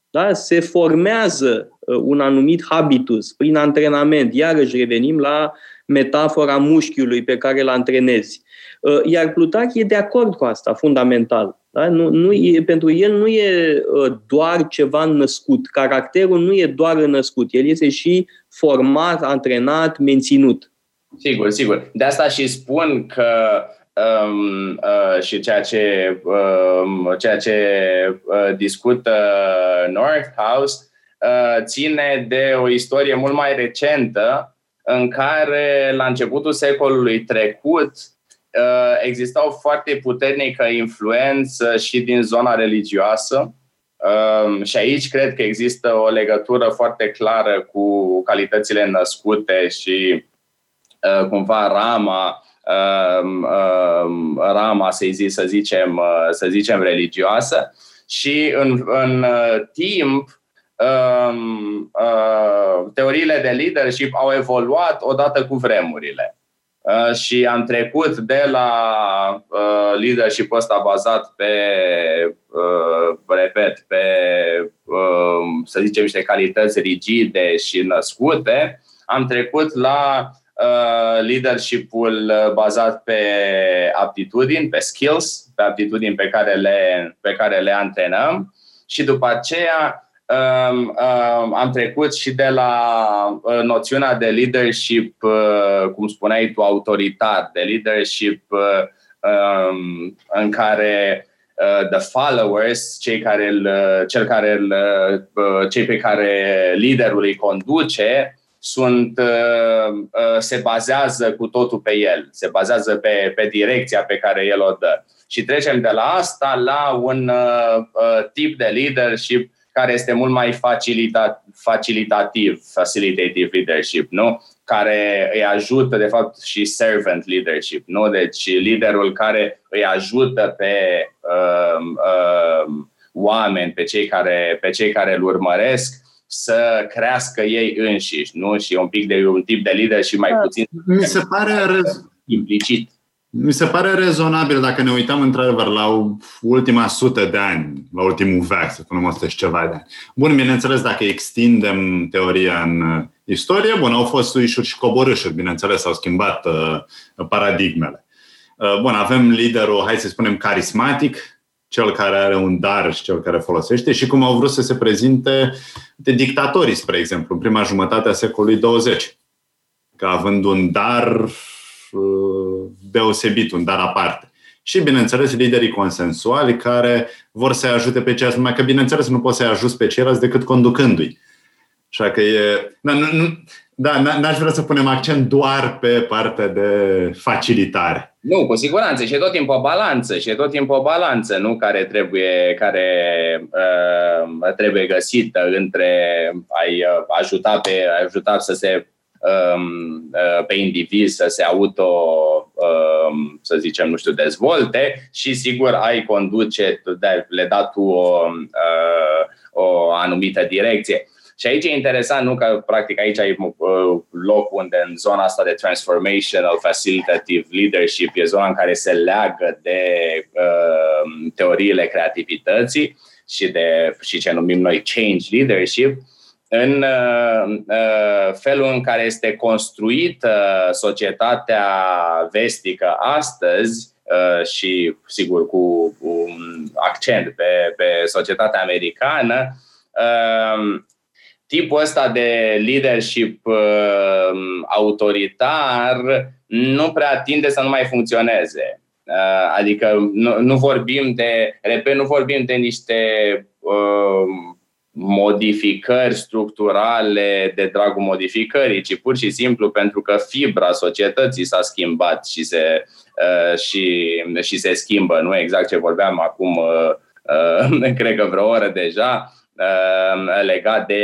Speaker 2: Da? Se formează uh, un anumit habitus prin antrenament. Iarăși revenim la metafora mușchiului pe care îl antrenezi. Uh, iar Plutarh e de acord cu asta, fundamental. Da? Nu, nu e, pentru el nu e uh, doar ceva născut. Caracterul nu e doar născut. El este și format, antrenat, menținut.
Speaker 3: Sigur, sigur. De asta și spun că um, uh, și ceea ce, um, ceea ce uh, discută Northhouse uh, ține de o istorie mult mai recentă în care la începutul secolului trecut uh, exista o foarte puternică influență și din zona religioasă Um, și aici cred că există o legătură foarte clară cu calitățile născute și uh, cumva rama, um, um, rama să, zi, să, zicem, uh, să zicem religioasă și în, în uh, timp um, uh, teoriile de leadership au evoluat odată cu vremurile. Uh, și am trecut de la uh, leadership ăsta bazat pe, uh, repet, pe, uh, să zicem, niște calități rigide și născute, am trecut la uh, leadership-ul bazat pe aptitudini, pe skills, pe aptitudini pe care le, pe care le antrenăm și după aceea um, um, am trecut și de la uh, noțiunea de leadership, uh, cum spuneai tu, autoritar, de leadership uh, um, în care uh, the followers, cei care îl, uh, cel care îl, uh, cei pe care liderul îi conduce, sunt, uh, uh, se bazează cu totul pe el, se bazează pe, pe direcția pe care el o dă. Și trecem de la asta la un uh, uh, tip de leadership care este mult mai facilita- facilitativ, facilitative leadership, nu? care îi ajută, de fapt, și servant leadership, nu? Deci liderul care îi ajută pe uh, uh, oameni, pe cei, care, pe cei care îl urmăresc, să crească ei înșiși, nu? Și un pic de un tip de lider și mai da. puțin
Speaker 4: Mi se pare
Speaker 3: implicit.
Speaker 4: Mi se pare rezonabil dacă ne uităm într-adevăr la ultima sută de ani, la ultimul veac, să spunem 100 și ceva de ani. Bun, bineînțeles, dacă extindem teoria în uh, istorie, bun, au fost suișuri și coborâșuri, bineînțeles, au schimbat uh, paradigmele. Uh, bun, avem liderul, hai să spunem, carismatic, cel care are un dar și cel care folosește și cum au vrut să se prezinte de dictatorii, spre exemplu, în prima jumătate a secolului 20. Că având un dar Uh, deosebit, un dar aparte. Și, bineînțeles, liderii consensuali care vor să-i ajute pe ceilalți, numai că, bineînțeles, nu poți să-i ajuți pe ceilalți decât conducându-i. Așa că e... Da, nu, nu, da, n-aș vrea să punem accent doar pe partea de facilitare.
Speaker 3: Nu, cu siguranță. Și e tot timpul o balanță. Și e tot timpul o balanță, nu? Care trebuie, care, uh, trebuie găsită între a-i uh, ajuta, pe, a ajuta să se Um, uh, pe indivizi să se auto, um, să zicem, nu știu, dezvolte și sigur ai conduce, le da tu o, uh, o anumită direcție. Și aici e interesant, nu că practic aici ai uh, loc unde în zona asta de transformational facilitative leadership e zona în care se leagă de uh, teoriile creativității și de și ce numim noi change leadership, în uh, uh, felul în care este construită societatea vestică astăzi uh, și, sigur, cu un accent pe, pe societatea americană, tipul ăsta de leadership autoritar nu prea tinde să nu mai funcționeze. Adică nu, nu vorbim de, repet, nu vorbim de niște modificări structurale de dragul modificării, ci pur și simplu pentru că fibra societății s-a schimbat și se, uh, și, și se schimbă. Nu exact ce vorbeam acum, uh, uh, [laughs] cred că vreo oră deja, uh, legat de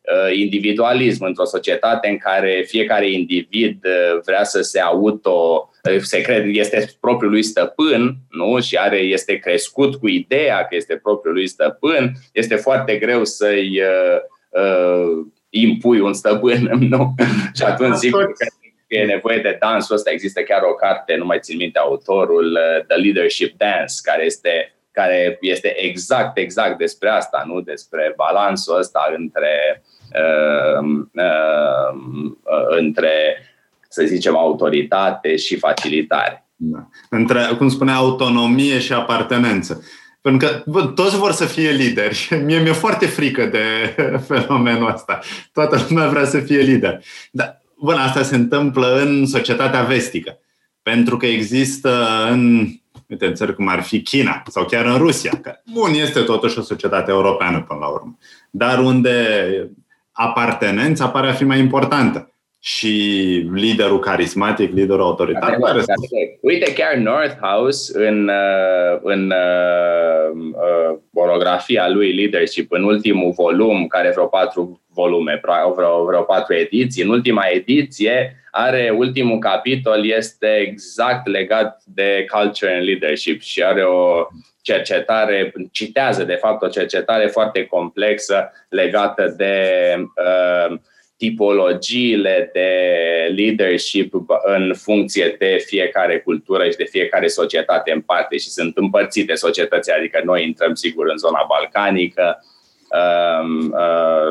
Speaker 3: uh, individualism într-o societate în care fiecare individ uh, vrea să se auto se crede, este propriul lui stăpân nu? și are, este crescut cu ideea că este propriul lui stăpân, este foarte greu să-i uh, uh, impui un stăpân. [laughs] Nu? și atunci, sigur că e nevoie de dansul ăsta. Există chiar o carte, nu mai țin minte autorul, uh, The Leadership Dance, care este care este exact, exact despre asta, nu despre balansul ăsta între, uh, uh, uh, între să zicem, autoritate și facilitare.
Speaker 4: Da. Între, cum spunea, autonomie și apartenență. Pentru că bă, toți vor să fie lideri. [laughs] Mie mi-e foarte frică de [laughs] fenomenul ăsta. Toată lumea vrea să fie lider. Dar, bun, asta se întâmplă în societatea vestică. Pentru că există în, uite, în țări cum ar fi China sau chiar în Rusia, care, bun, este totuși o societate europeană până la urmă, dar unde apartenența pare a fi mai importantă și liderul carismatic, liderul autoritar. Care
Speaker 3: Uite, chiar North House, în, uh, în uh, uh, monografia lui Leadership, în ultimul volum, care vreo patru volume, vreo, vreo patru ediții, în ultima ediție are ultimul capitol, este exact legat de culture and leadership și are o cercetare, citează de fapt o cercetare foarte complexă legată de uh, tipologiile de leadership în funcție de fiecare cultură și de fiecare societate în parte și sunt împărțite societății, adică noi intrăm sigur în zona balcanică, um, uh,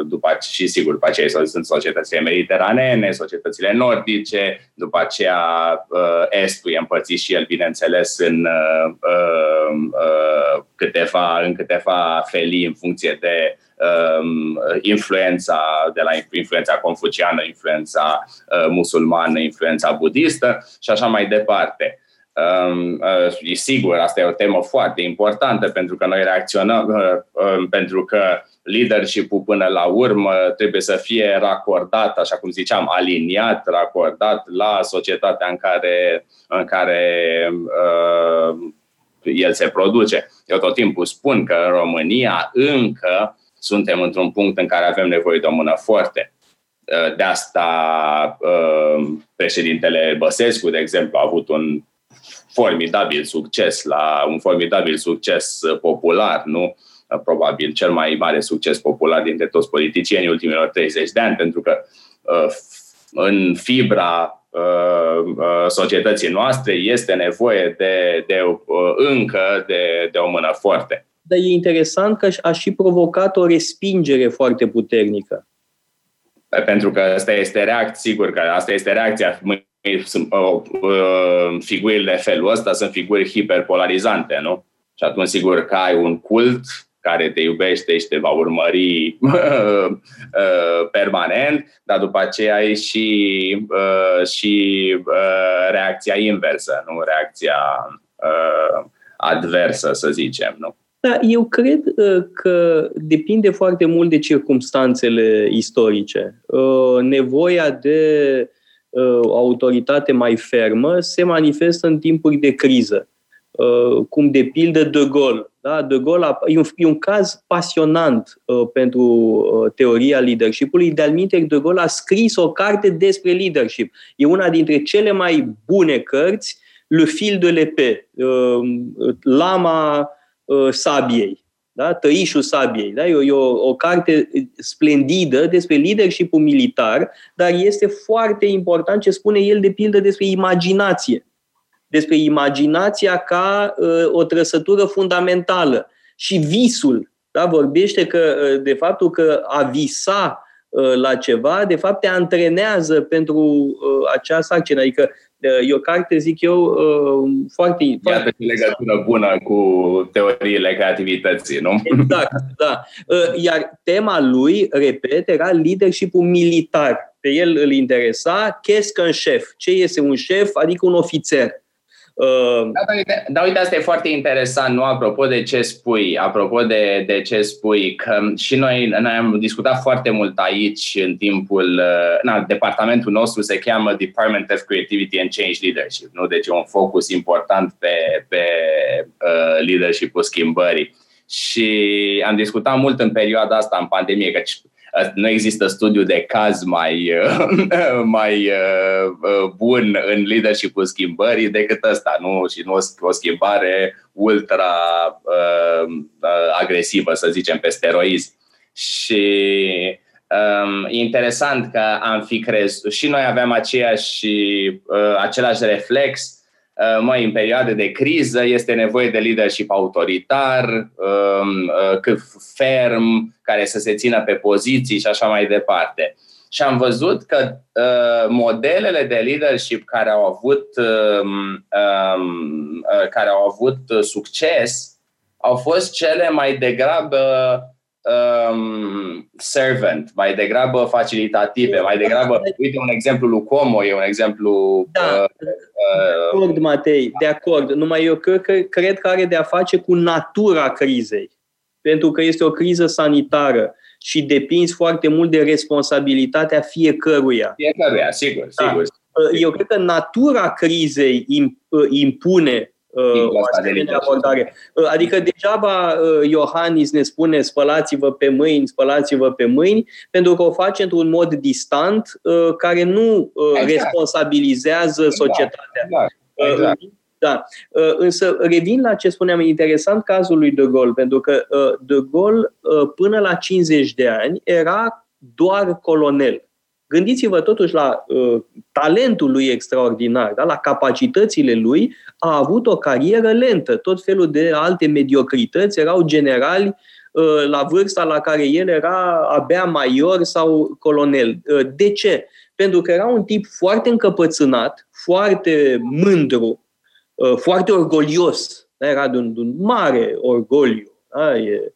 Speaker 3: după și sigur după aceea sunt societățile mediteranene, societățile nordice, după aceea uh, estul e împărțit și el, bineînțeles, în uh, câteva, în câteva felii în funcție de um, influența de la influența confuciană, influența uh, musulmană, influența budistă și așa mai departe. Um, uh, sigur, asta e o temă foarte importantă pentru că noi reacționăm, uh, uh, pentru că leadership-ul până la urmă trebuie să fie racordat, așa cum ziceam, aliniat, racordat la societatea în care, în care uh, el se produce. Eu tot timpul spun că în România încă suntem într-un punct în care avem nevoie de o mână forte. Uh, de asta uh, președintele Băsescu, de exemplu, a avut un formidabil succes la un formidabil succes uh, popular, nu? Probabil cel mai mare succes popular dintre toți politicienii ultimilor 30 de ani, pentru că în fibra societății noastre este nevoie de, de încă de, de o mână foarte
Speaker 2: dar e interesant că a și provocat o respingere foarte puternică.
Speaker 3: Pentru că asta este reacția, sigur că asta este reacția. Sunt uh, uh, figurile de felul ăsta sunt figuri hiperpolarizante, nu? Și atunci, sigur că ai un cult care te iubește și te va urmări [laughs] uh, permanent, dar după aceea ai și, uh, și uh, reacția inversă, nu? Reacția uh, adversă, să zicem, nu?
Speaker 2: Da, eu cred uh, că depinde foarte mult de circumstanțele istorice. Uh, nevoia de uh, autoritate mai fermă se manifestă în timpuri de criză, cum de pildă De Gaulle. Da? De Gaulle a, e, un, e un caz pasionant pentru teoria leadership-ului. De-al De Gaulle a scris o carte despre leadership. E una dintre cele mai bune cărți, Le fil de l'épée, lama Uh, sabiei, da? Tăișul sabiei. Da? E, o, e o, o carte splendidă despre leadership militar, dar este foarte important ce spune el de pildă despre imaginație. Despre imaginația ca uh, o trăsătură fundamentală și visul. Da? Vorbește că uh, de faptul că a visa uh, la ceva, de fapt te antrenează pentru uh, acea sarcină. Adică E o carte, zic eu, uh, foarte...
Speaker 3: Iată foarte... legătură bună cu teoriile creativității, nu?
Speaker 2: Exact, da. Uh, iar tema lui, repet, era leadership militar. Pe el îl interesa qu'est-ce qu'un șef? Ce este un șef? Adică un ofițer.
Speaker 3: Uh, da, uite, da, uite, asta e foarte interesant, nu? Apropo de ce spui, apropo de, de ce spui, că și noi, noi am discutat foarte mult aici în timpul, uh, na, departamentul nostru se cheamă Department of Creativity and Change Leadership, nu? Deci e un focus important pe, pe uh, leadership-ul schimbării. Și am discutat mult în perioada asta, în pandemie, că nu există studiu de caz mai, [laughs] mai uh, uh, bun în leadership-ul schimbării decât ăsta, nu? Și nu o schimbare ultra uh, uh, agresivă, să zicem, pe steroizi. Și um, e interesant că am fi crezut, și noi aveam aceeași, uh, același reflex Uh, mai în perioade de criză este nevoie de leadership autoritar, um, uh, ferm, care să se țină pe poziții și așa mai departe. Și am văzut că uh, modelele de leadership care au avut, um, um, care au avut succes au fost cele mai degrabă um, servant, mai degrabă facilitative, mai degrabă, uite un exemplu lui Como, e un exemplu da. uh,
Speaker 2: De acord, Matei, de acord. Numai eu cred că, cred că are de a face cu natura crizei. Pentru că este o criză sanitară și depinzi foarte mult de responsabilitatea fiecăruia.
Speaker 3: Fiecăruia, sigur, da. sigur.
Speaker 2: Eu cred că natura crizei impune o asemenea abordare. Adică degeaba Iohannis ne spune spălați-vă pe mâini, spălați-vă pe mâini, pentru că o face într-un mod distant care nu exact. responsabilizează exact. societatea. Exact. Exact. Da. Însă revin la ce spuneam, interesant cazul lui De Gaulle, pentru că De Gaulle până la 50 de ani era doar colonel. Gândiți-vă totuși la uh, talentul lui extraordinar, da? la capacitățile lui, a avut o carieră lentă. Tot felul de alte mediocrități erau generali uh, la vârsta la care el era abia major sau colonel. Uh, de ce? Pentru că era un tip foarte încăpățânat, foarte mândru, uh, foarte orgolios. Da? Era de un, de un mare orgoliu. Da? E, Uh,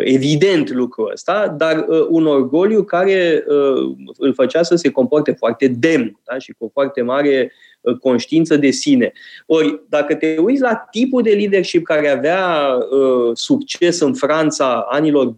Speaker 2: evident lucrul ăsta, dar uh, un orgoliu care uh, îl făcea să se comporte foarte demn da? și cu foarte mare conștiință de sine. Ori, dacă te uiți la tipul de leadership care avea uh, succes în Franța anilor 20-30,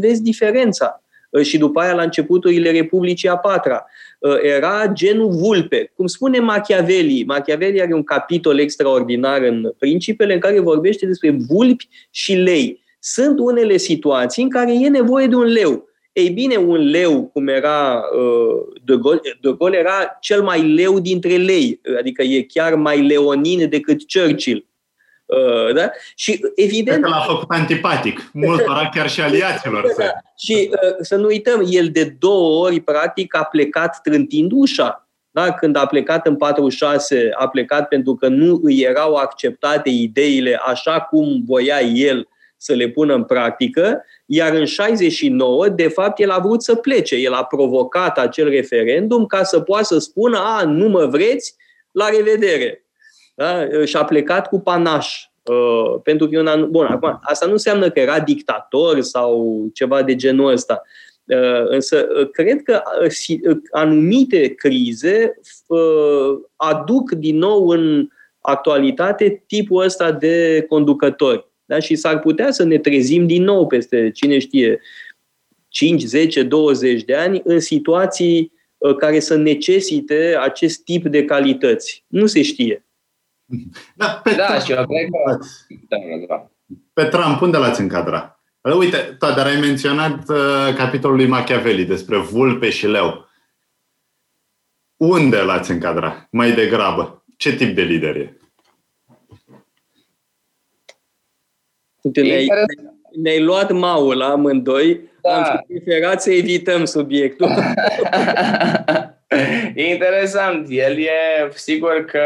Speaker 2: vezi diferența. Uh, și după aia, la începuturile Republicii a patra, uh, era genul vulpe. Cum spune Machiavelli, Machiavelli are un capitol extraordinar în Principele în care vorbește despre vulpi și lei sunt unele situații în care e nevoie de un leu. Ei bine, un leu, cum era uh, De Gaulle, De Gaulle era cel mai leu dintre lei, adică e chiar mai leonin decât Churchill. Uh, da? Și evident...
Speaker 4: că l-a făcut antipatic, multora chiar și aliaților.
Speaker 2: Da. [laughs] Și uh, să nu uităm, el de două ori, practic, a plecat trântind ușa. Da? Când a plecat în 46, a plecat pentru că nu îi erau acceptate ideile așa cum voia el să le pună în practică, iar în 69, de fapt, el a vrut să plece. El a provocat acel referendum ca să poată să spună, a, nu mă vreți, la revedere. Da? Și a plecat cu panaș. Uh, pentru că un Bun, acum, asta nu înseamnă că era dictator sau ceva de genul ăsta. Uh, însă, uh, cred că uh, uh, anumite crize uh, aduc din nou în actualitate tipul ăsta de conducători. Da? Și s-ar putea să ne trezim din nou peste, cine știe, 5, 10, 20 de ani în situații uh, care să necesite acest tip de calități. Nu se știe.
Speaker 4: Da, pe da, Trump, și eu cred că... Da, da. Pe Trump, unde l-ați încadra? Uite, dar ai menționat uh, capitolul lui Machiavelli despre vulpe și leu. Unde l-ați încadra? Mai degrabă. Ce tip de lider e?
Speaker 2: Ne-ai, ne-ai luat maul la amândoi, da. am preferat să evităm subiectul.
Speaker 3: e [laughs] interesant. El e sigur că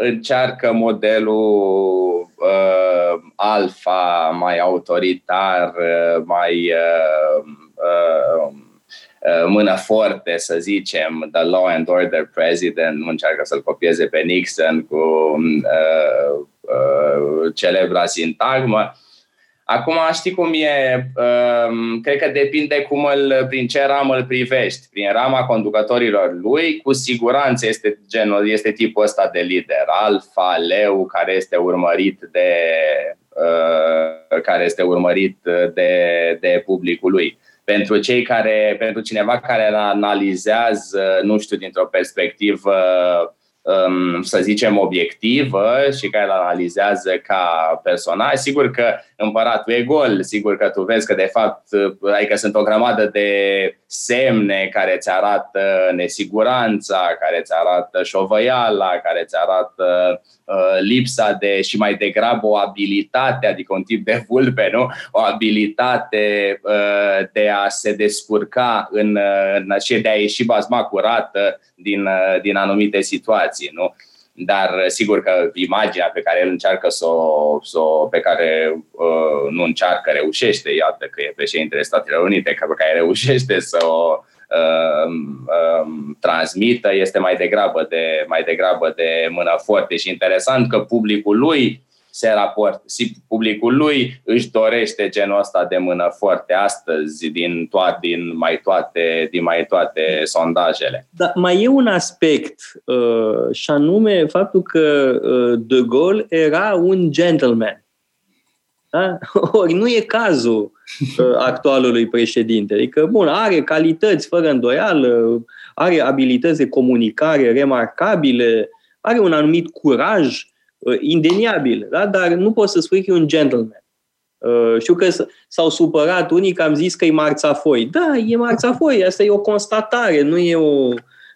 Speaker 3: încearcă modelul uh, alfa, mai autoritar, uh, mai uh, uh, uh, mână forte, să zicem, the law and order president, nu încearcă să-l copieze pe Nixon cu uh, uh, celebra sintagmă. Acum știi cum e, um, cred că depinde cum îl, prin ce ramă îl privești. Prin rama conducătorilor lui, cu siguranță este genul, este tipul ăsta de lider, alfa, leu, care este urmărit de uh, care este urmărit de, de publicul lui. Pentru cei care, pentru cineva care analizează, nu știu, dintr-o perspectivă Um, să zicem, obiectivă și care îl analizează ca personaj. Sigur că împăratul e gol, sigur că tu vezi că de fapt, adică sunt o grămadă de semne care ți arată nesiguranța, care ți arată șovăiala, care ți arată uh, lipsa de și mai degrabă o abilitate, adică un tip de vulpe, nu? O abilitate uh, de a se descurca în, în, și de a ieși bazma curată din, uh, din anumite situații, nu? Dar sigur că imaginea pe care el încearcă să o, să o pe care uh, nu încearcă, reușește, iată că e președintele Statelor Unite, pe care reușește să o uh, uh, transmită, este mai degrabă de, mai degrabă de mână forte. Și interesant că publicul lui se raport, publicul lui își dorește genul ăsta de mână foarte astăzi din, toate, din, mai toate, din mai toate sondajele.
Speaker 2: Dar mai e un aspect uh, și anume faptul că uh, De Gaulle era un gentleman. Da? [laughs] Ori nu e cazul uh, actualului președinte. Adică, bun, are calități fără îndoială, are abilități de comunicare remarcabile, are un anumit curaj uh, indeniabil, da? dar nu poți să spui că e un gentleman. Uh, știu că s-au supărat unii că am zis că e marțafoi. Da, e marțafoi, asta e o constatare, nu e o...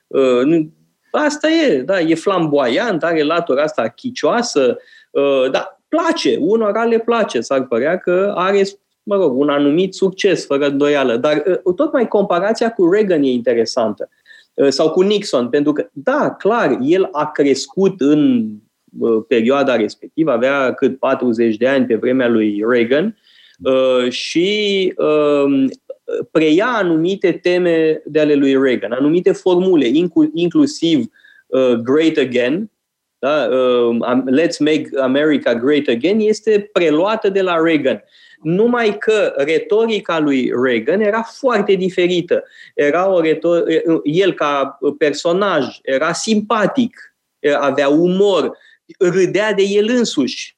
Speaker 2: Uh, nu, asta e, da, e flamboyant, are latura asta chicioasă, uh, da, place, unora le place, s-ar părea că are, mă rog, un anumit succes, fără îndoială. Dar uh, tot mai comparația cu Reagan e interesantă. Uh, sau cu Nixon, pentru că, da, clar, el a crescut în uh, perioada respectivă, avea cât 40 de ani pe vremea lui Reagan uh, și um, preia anumite teme de ale lui Reagan, anumite formule, inclusiv Great Again, da? Let's Make America Great Again, este preluată de la Reagan numai că retorica lui Reagan era foarte diferită. Era o retor- el ca personaj era simpatic, avea umor, râdea de el însuși,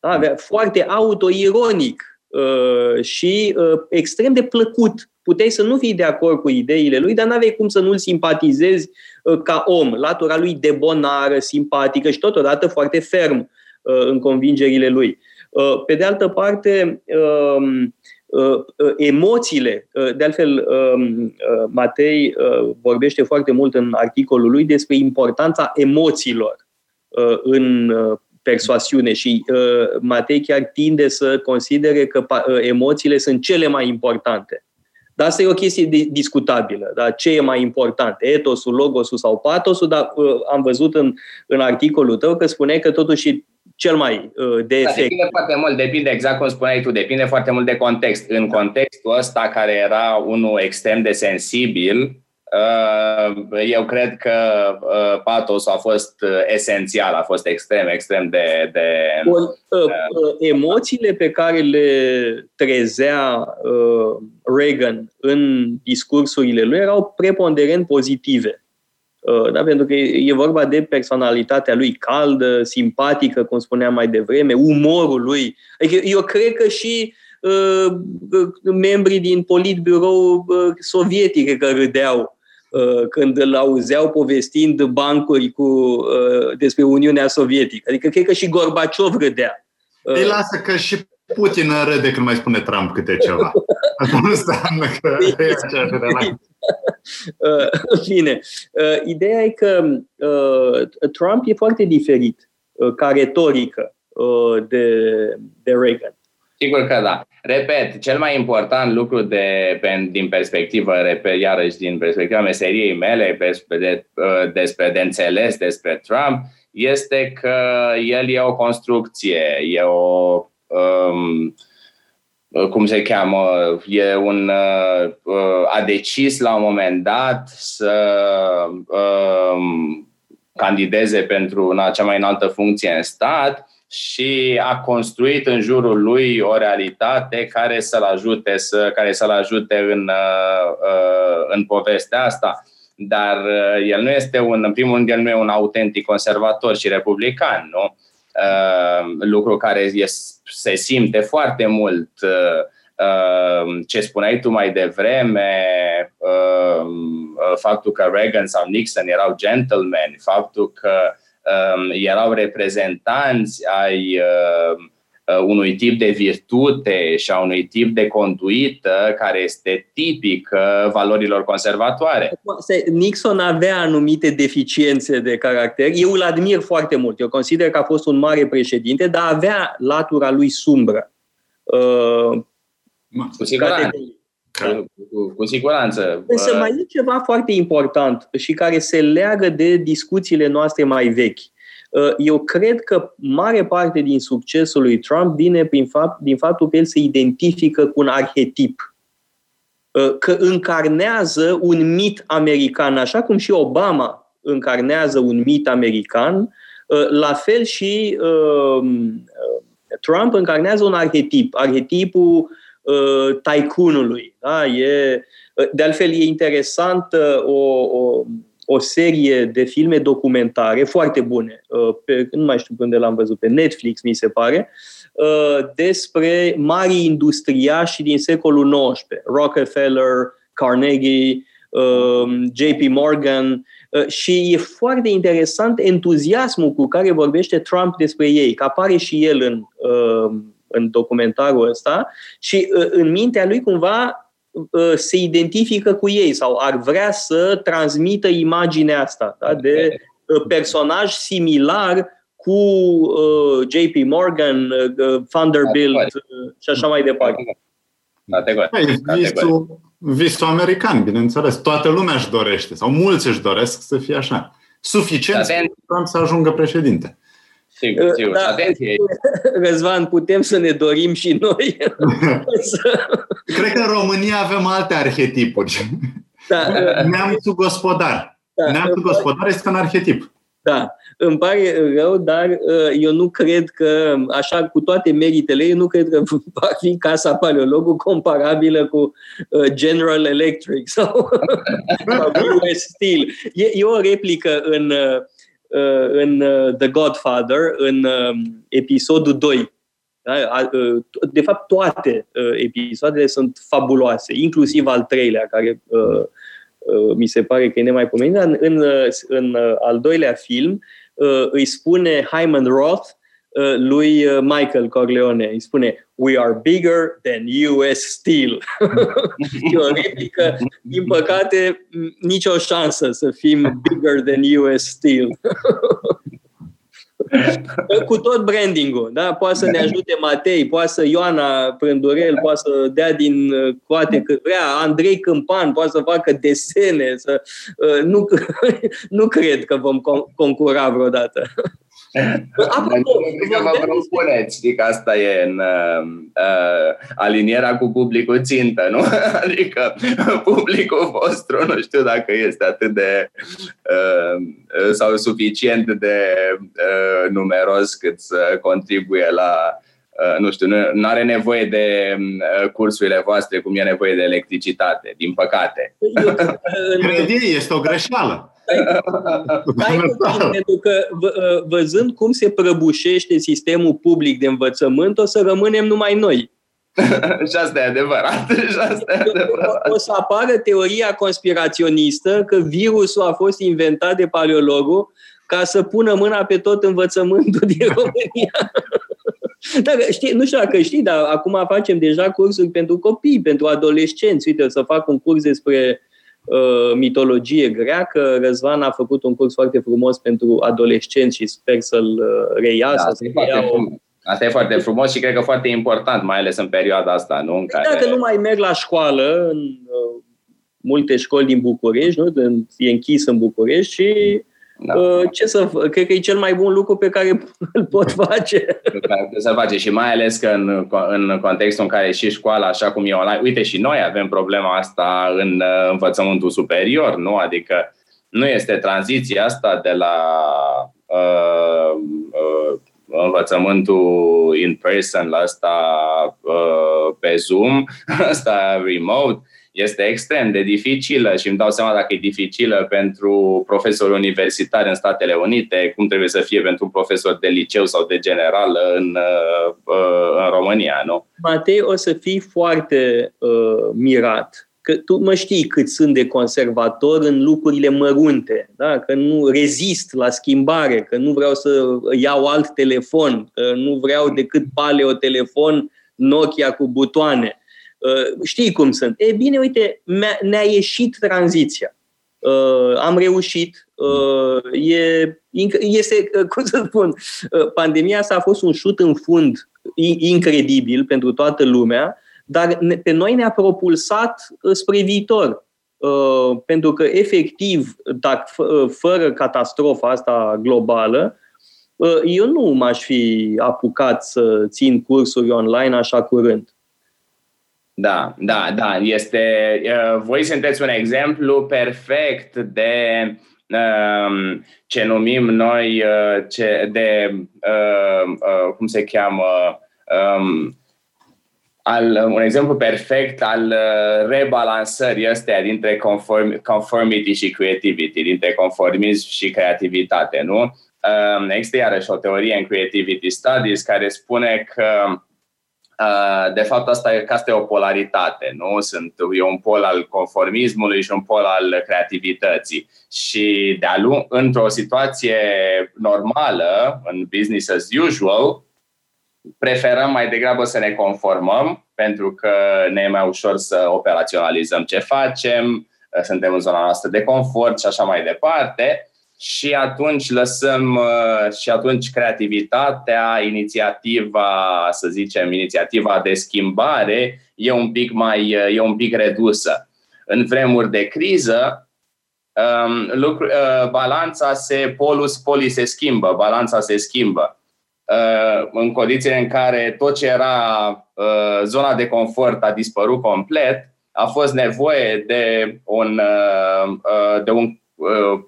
Speaker 2: avea foarte autoironic uh, și uh, extrem de plăcut. Puteai să nu fii de acord cu ideile lui, dar n-aveai cum să nu-l simpatizezi uh, ca om. Latura lui debonară, simpatică și totodată foarte ferm în convingerile lui. Uh, pe de altă parte, um, uh, uh, emoțiile, de altfel um, Matei vorbește foarte mult în articolul lui despre importanța emoțiilor în persoasiune și Matei chiar tinde să considere că emoțiile sunt cele mai importante. Dar asta e o chestie discutabilă. Da? Ce e mai important? Etosul, logosul sau patosul? Dar am văzut în, în articolul tău că spuneai că totuși cel mai uh, de da, efect.
Speaker 3: Depinde foarte mult, depinde exact cum spuneai tu, depinde foarte mult de context. În contextul ăsta care era unul extrem de sensibil, uh, eu cred că uh, patos a fost esențial, a fost extrem, extrem de... de
Speaker 2: Bun, emoțiile pe care le trezea Reagan în discursurile lui erau preponderent pozitive. Uh, da? Pentru că e vorba de personalitatea lui caldă, simpatică, cum spuneam mai devreme, umorul lui. Adică eu cred că și uh, membrii din politbirou uh, sovietic că râdeau uh, când îl auzeau povestind bancuri cu, uh, despre Uniunea Sovietică. Adică cred că și Gorbaciov râdea.
Speaker 4: Uh, Îi lasă că și Putin râde când mai spune Trump câte ceva. [laughs] Asta nu înseamnă că e aceeași relație.
Speaker 2: Uh, bine, uh, ideea e că uh, Trump e foarte diferit ca retorică de, de Reagan.
Speaker 3: Sigur că da. Repet, cel mai important lucru de, din perspectivă, repet, iarăși din perspectiva meseriei mele, despre de, despre de înțeles despre Trump, este că el e o construcție, e o um, Uh, cum se cheamă, e un, uh, uh, a decis la un moment dat să um, candideze pentru una, cea mai înaltă funcție în stat și a construit în jurul lui o realitate care să-l ajute, să, care să-l ajute în, în povestea asta. Dar el nu este un, în primul rând, el nu e un autentic conservator și republican, nu? Uh, lucru care se simte foarte mult. Uh, uh, ce spuneai tu mai devreme, faptul că Reagan sau Nixon erau gentlemen, faptul că um, erau reprezentanți ai Uh, unui tip de virtute și a unui tip de conduită care este tipic uh, valorilor conservatoare.
Speaker 2: Nixon avea anumite deficiențe de caracter. Eu îl admir foarte mult. Eu consider că a fost un mare președinte, dar avea latura lui sumbră. Uh,
Speaker 3: cu siguranță. Cu, cu siguranță.
Speaker 2: Însă mai e ceva foarte important și care se leagă de discuțiile noastre mai vechi. Uh, eu cred că mare parte din succesul lui Trump vine prin fapt, din faptul că el se identifică cu un arhetip, uh, că încarnează un mit american, așa cum și Obama încarnează un mit american, La fel și Trump încarnează un arhetip, arhetipul tycoonului. Da? E, de altfel, e interesant o, o, o serie de filme documentare foarte bune, pe, nu mai știu unde l-am văzut, pe Netflix, mi se pare, despre mari industriași din secolul XIX, Rockefeller, Carnegie, um, JP Morgan uh, și e foarte interesant entuziasmul cu care vorbește Trump despre ei, că apare și el în, um, în documentarul ăsta și uh, în mintea lui cumva uh, se identifică cu ei sau ar vrea să transmită imaginea asta da? de personaj similar cu uh, JP Morgan, uh, Vanderbilt uh, și așa mai departe.
Speaker 3: Categoric.
Speaker 4: Visul, visul american, bineînțeles. Toată lumea își dorește, sau mulți își doresc să fie așa. Suficient Atent... să ajungă președinte.
Speaker 3: Sigur, sigur. Da, Atenție. [laughs]
Speaker 2: Răzvan, putem să ne dorim și noi. [laughs]
Speaker 4: Cred că în România avem alte arhetipuri. Da. Neamțul gospodar. Da. Neamțul gospodar este un arhetip.
Speaker 2: Da, îmi pare rău, dar uh, eu nu cred că, așa cu toate meritele, eu nu cred că [laughs] va fi Casa Paleologul comparabilă cu uh, General Electric sau, US Steel. E, e o replică în, uh, în The Godfather, în episodul 2. Da? De fapt, toate episoadele sunt fabuloase, inclusiv al treilea, care Uh, mi se pare că e nemaipomenit. În, în, uh, în uh, al doilea film îi spune Hyman Roth lui Michael Corleone. Îi spune We are bigger than US Steel. [laughs] e o replică, din păcate, nicio șansă să fim bigger than US Steel. [laughs] cu tot branding-ul, da? Poate să ne ajute Matei, poate să Ioana Prândurel, poate să dea din uh, coate cât vrea, Andrei Câmpan poate să facă desene, să, uh, nu, [laughs] nu cred că vom concura vreodată.
Speaker 3: Apropo, că vă propuneți, știi că asta e în uh, uh, alinierea cu publicul țintă, nu? [laughs] Adică publicul vostru nu știu dacă este atât de uh, sau suficient de uh, numeros cât să contribuie la Uh, nu știu, nu are nevoie de uh, cursurile voastre cum e nevoie de electricitate, din păcate. [laughs]
Speaker 4: este o greșeală.
Speaker 2: Stai pentru că uh, văzând cum se prăbușește sistemul public de învățământ, o să rămânem numai noi. [laughs]
Speaker 3: și asta e adevărat. [laughs] Și asta e adevărat.
Speaker 2: O să apară teoria conspiraționistă că virusul a fost inventat de paleologul ca să pună mâna pe tot învățământul din [laughs] România. Dar știi, nu știu dacă știi, dar acum facem deja cursuri pentru copii, pentru adolescenți. Uite, o să fac un curs despre uh, mitologie greacă. Răzvan a făcut un curs foarte frumos pentru adolescenți și sper să-l uh, reia. Da, să
Speaker 3: ia o... Asta e foarte frumos și cred că foarte important, mai ales în perioada asta. Nu? În
Speaker 2: care... Dacă nu mai merg la școală, în uh, multe școli din București, nu? e închis în București și da. Uh, ce să Cred că e cel mai bun lucru pe care [laughs] îl pot face.
Speaker 3: Să face și mai ales că în, în contextul în care și școala, așa cum e online, uite și noi avem problema asta în uh, învățământul superior, nu? Adică nu este tranziția asta de la uh, uh, învățământul in person la asta uh, pe Zoom, [laughs] asta remote, este extrem de dificilă și îmi dau seama dacă e dificilă pentru profesori universitari în Statele Unite, cum trebuie să fie pentru un profesor de liceu sau de general în, uh, uh, în România, nu?
Speaker 2: Matei, o să fii foarte uh, mirat că tu mă știi cât sunt de conservator în lucrurile mărunte, da? că nu rezist la schimbare, că nu vreau să iau alt telefon, că nu vreau decât paleo telefon Nokia cu butoane. Uh, știi cum sunt. E bine, uite, ne-a ieșit tranziția. Uh, am reușit. Uh, e, este, cum să spun, pandemia asta a fost un șut în fund incredibil pentru toată lumea, dar pe noi ne-a propulsat spre viitor. Pentru că, efectiv, dacă, fără catastrofa asta globală, eu nu m-aș fi apucat să țin cursuri online așa curând.
Speaker 3: Da, da, da. Este, voi sunteți un exemplu perfect de um, ce numim noi ce de, cum se cheamă, um, al, un exemplu perfect al rebalansării astea dintre conform, conformity și creativity, dintre conformism și creativitate, nu? Um, există iarăși o teorie în Creativity Studies care spune că Uh, de fapt, asta, că asta e o polaritate, nu? Sunt, e un pol al conformismului și un pol al creativității. Și de-a lung, într-o situație normală, în business as usual, preferăm mai degrabă să ne conformăm, pentru că ne e mai ușor să operaționalizăm ce facem, suntem în zona noastră de confort și așa mai departe și atunci lăsăm uh, și atunci creativitatea, inițiativa, să zicem, inițiativa de schimbare e un pic mai uh, e un pic redusă. În vremuri de criză, um, lucru, uh, balanța se polus poli se schimbă, balanța se schimbă. În condițiile în care tot ce era zona de confort a dispărut complet, a fost nevoie de un, de un Uh,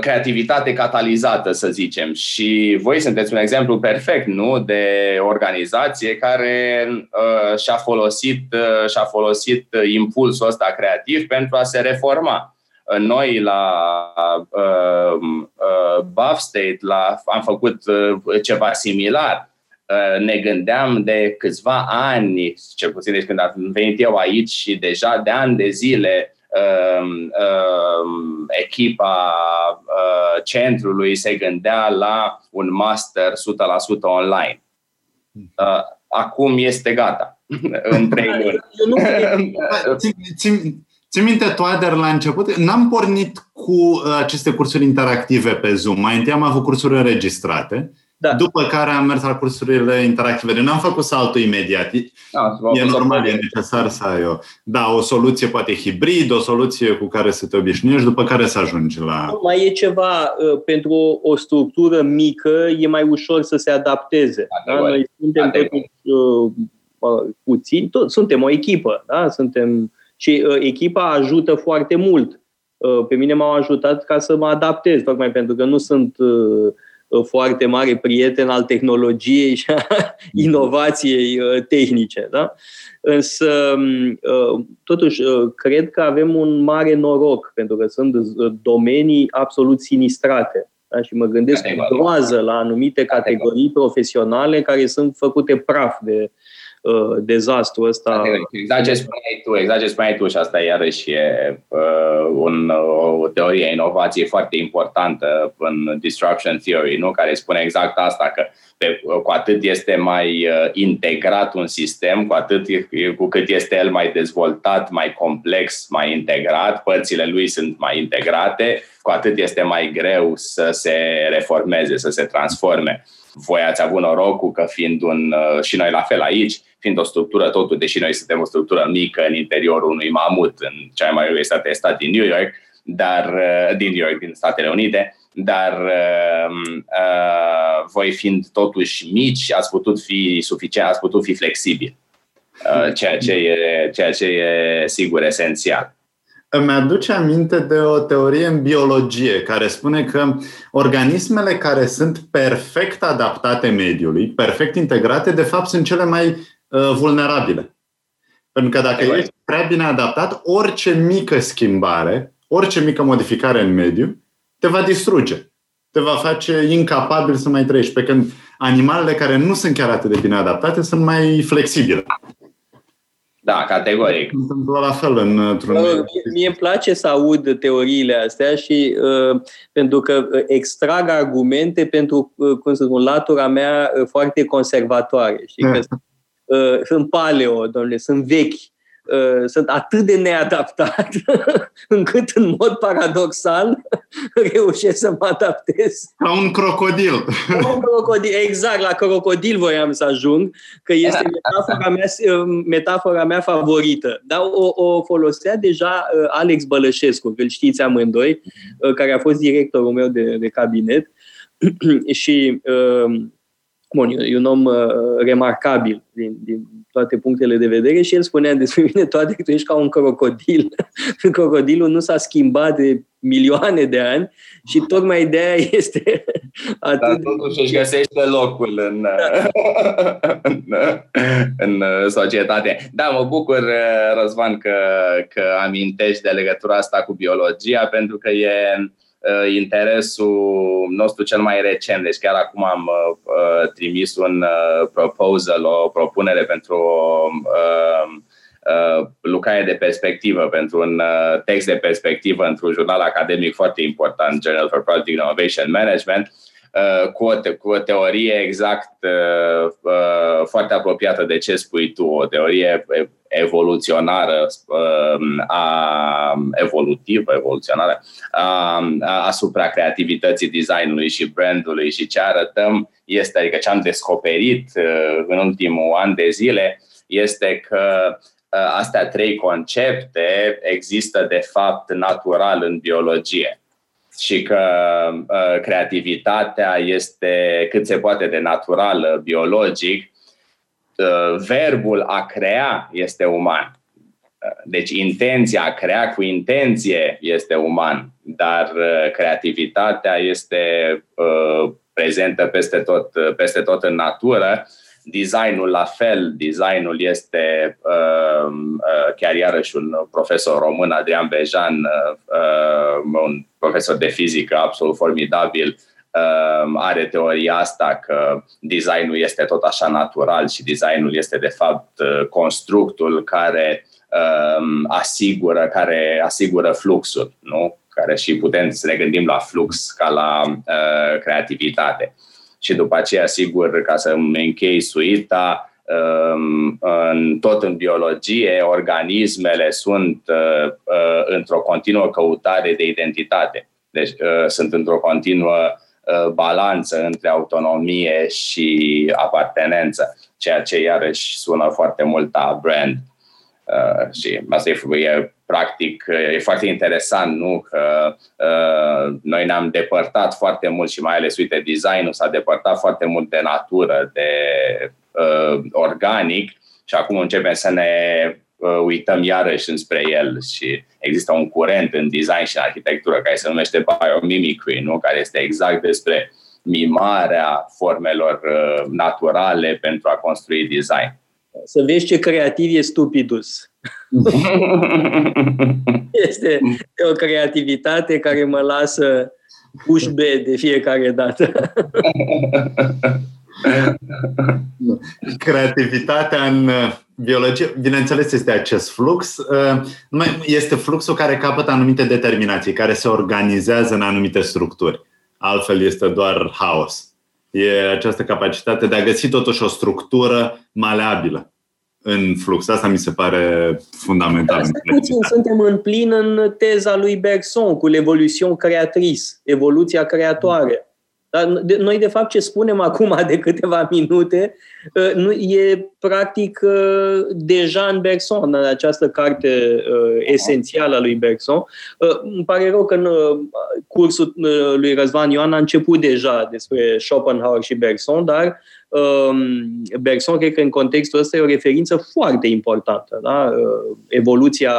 Speaker 3: creativitate catalizată, să zicem. Și voi sunteți un exemplu perfect, nu, de organizație care uh, și-a folosit, uh, și-a folosit impulsul ăsta creativ pentru a se reforma. Noi la uh, uh, Buff State la, am făcut uh, ceva similar. Uh, ne gândeam de câțiva ani, cel puțin de când am venit eu aici și deja de ani de zile uh, uh, echipa uh, centrului se gândea la un master 100% online. Uh, acum este gata, [laughs] în trei luni. [laughs]
Speaker 4: Țin minte, Toader, la început, n-am pornit cu uh, aceste cursuri interactive pe Zoom. Mai întâi am avut cursuri înregistrate da. După care am mers la cursurile interactive. N-am făcut saltul imediat. Da, e normal, e necesar să ai o, da, o soluție poate hibrid, o soluție cu care să te obișnuiești, după care să ajungi la...
Speaker 2: Mai e ceva, uh, pentru o, o structură mică, e mai ușor să se adapteze. Da? Noi suntem totuși uh, puțini, tot, suntem o echipă, da? suntem și uh, echipa ajută foarte mult. Uh, pe mine m-au ajutat ca să mă adaptez, tocmai pentru că nu sunt uh, Uh, foarte mare prieten al tehnologiei și a [laughs] inovației uh, tehnice. Da? Însă, um, uh, totuși, cred că avem un mare noroc, pentru că sunt domenii absolut sinistrate. Da? Și mă gândesc cu groază la anumite categorii profesionale care sunt făcute praf de uh, dezastru ăsta.
Speaker 3: Exact ce spuneai tu, exact ce spuneai tu și asta iarăși e uh, un, o teorie inovație foarte importantă în Disruption Theory, nu? care spune exact asta, că pe, cu atât este mai uh, integrat un sistem, cu atât cu cât este el mai dezvoltat, mai complex, mai integrat, părțile lui sunt mai integrate, cu atât este mai greu să se reformeze, să se transforme voi ați avut norocul că fiind un, uh, și noi la fel aici, fiind o structură totul, deși noi suntem o structură mică în interiorul unui mamut, în cea mai mare universitate de stat din New York, dar uh, din New York, din Statele Unite, dar uh, uh, voi fiind totuși mici, ați putut fi suficient, ați putut fi flexibil, uh, ceea, ce e, ceea ce e sigur esențial.
Speaker 4: Îmi aduce aminte de o teorie în biologie care spune că organismele care sunt perfect adaptate mediului, perfect integrate, de fapt sunt cele mai uh, vulnerabile. Pentru că dacă ești prea bine adaptat, orice mică schimbare, orice mică modificare în mediu, te va distruge. Te va face incapabil să mai trăiești. Pe când animalele care nu sunt chiar atât de bine adaptate sunt mai flexibile.
Speaker 3: Da, categoric.
Speaker 4: Întâmplă la fel în, într-un... Uh,
Speaker 2: mie îmi place să aud teoriile astea și uh, pentru că uh, extrag argumente pentru, uh, cum să spun, latura mea uh, foarte conservatoare. Știi? Că, uh, sunt paleo, domnule, sunt vechi Uh, sunt atât de neadaptat [laughs] încât în mod paradoxal [laughs] reușesc să mă adaptez.
Speaker 4: Ca un crocodil.
Speaker 2: Ca un crocodil, exact, la crocodil voiam să ajung, că este metafora mea, uh, metafora mea favorită. Dar o, o folosea deja uh, Alex Bălășescu, că îl știți amândoi, care a fost directorul meu de, de cabinet [clears throat] și Bun, e un om remarcabil din, din toate punctele de vedere și el spunea despre mine [laughs] toate că tu ești ca un crocodil. [laughs] Crocodilul nu s-a schimbat de milioane de ani și tocmai de aia este [laughs] atât
Speaker 3: Dar totuși își găsește locul în, în, în societate. Da, mă bucur, Răzvan, că, că amintești de legătura asta cu biologia, pentru că e Uh, interesul nostru cel mai recent. Deci chiar acum am uh, uh, trimis un proposal, o propunere pentru o lucrare de perspectivă, pentru un text de perspectivă într-un jurnal academic foarte important, Journal for Product Innovation Management, cu o, te- cu o teorie exact uh, uh, foarte apropiată de ce spui tu, o teorie evoluționară, um, a, evolutivă, evoluționară, a, asupra creativității designului și brandului și ce arătăm este, adică ce am descoperit uh, în ultimul an de zile, este că uh, astea trei concepte există de fapt natural în biologie și că uh, creativitatea este cât se poate de naturală, biologic, Uh, verbul a crea este uman. Uh, deci intenția, a crea cu intenție este uman, dar uh, creativitatea este prezentă peste tot, peste tot în natură. Designul la fel, designul este chiar iarăși un profesor român, Adrian Bejan, un profesor de fizică absolut formidabil, Ehm, are teoria asta că designul este tot așa natural și designul este de fapt uh, constructul care ehm, asigură, care asigură fluxul, nu? care și putem să ne gândim la flux ca la uh, creativitate. Și după aceea, sigur, ca să îmi închei suita, um, în, tot în biologie, organismele sunt uh, uh, într-o continuă căutare de identitate. Deci uh, sunt într-o continuă Uh, balanță între autonomie și apartenență, ceea ce iarăși sună foarte mult a brand. Uh, și asta e, e practic, e foarte interesant, nu? Că uh, noi ne-am depărtat foarte mult și mai ales, uite, designul s-a depărtat foarte mult de natură, de uh, organic și acum începem să ne uh, uităm iarăși înspre el și există un curent în design și în arhitectură care se numește biomimicry, nu? care este exact despre mimarea formelor uh, naturale pentru a construi design.
Speaker 2: Să vezi ce creativ e stupidus. [laughs] este o creativitate care mă lasă push B de fiecare dată.
Speaker 4: Creativitatea în uh, biologie, bineînțeles, este acest flux. Uh, este fluxul care capătă anumite determinații, care se organizează în anumite structuri. Altfel este doar haos. E această capacitate de a găsi totuși o structură maleabilă în flux. Asta mi se pare fundamental.
Speaker 2: puțin suntem în plin în teza lui Bergson cu l'evolution creatrice, evoluția creatoare. Dar noi, de fapt, ce spunem acum [laughs] de câteva minute, ă, nu, e practic ă, deja în Bergson, în această carte ă, esențială a lui Bergson. Îmi pare rău că în cursul lui Răzvan Ioan a început deja despre Schopenhauer și Bergson, dar Bergson cred că în contextul ăsta e o referință foarte importantă, da? evoluția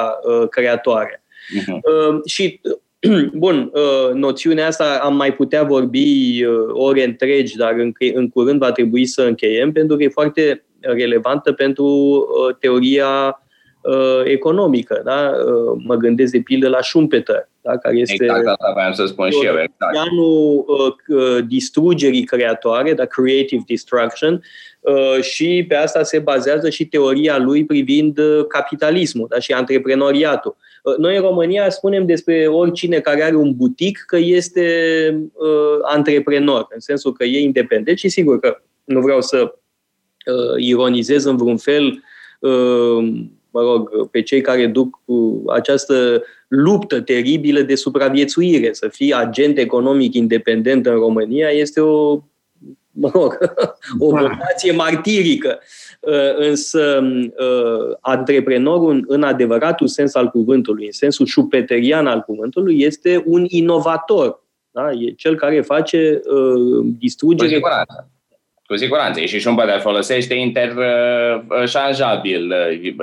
Speaker 2: creatoare. Uh-huh. Și [clears throat] Bun, uh, noțiunea asta am mai putea vorbi uh, ore întregi, dar în curând va trebui să încheiem, pentru că e foarte relevantă pentru uh, teoria economică. Da? Mă gândesc de pildă la Schumpeter, da? care este
Speaker 3: exact, asta vreau să spun și eu. Exact.
Speaker 2: Planul distrugerii creatoare, da? creative destruction, și pe asta se bazează și teoria lui privind capitalismul da? și antreprenoriatul. Noi în România spunem despre oricine care are un butic că este uh, antreprenor, în sensul că e independent și sigur că nu vreau să uh, ironizez în vreun fel uh, mă rog, pe cei care duc această luptă teribilă de supraviețuire. Să fii agent economic independent în România este o, mă rog, [laughs] o vocație martirică. Uh, însă uh, antreprenorul în adevăratul sens al cuvântului, în sensul șupeterian al cuvântului, este un inovator. Da? E cel care face uh, distrugere
Speaker 3: Cu siguranță. E și șumbă de folosește interșanjabil,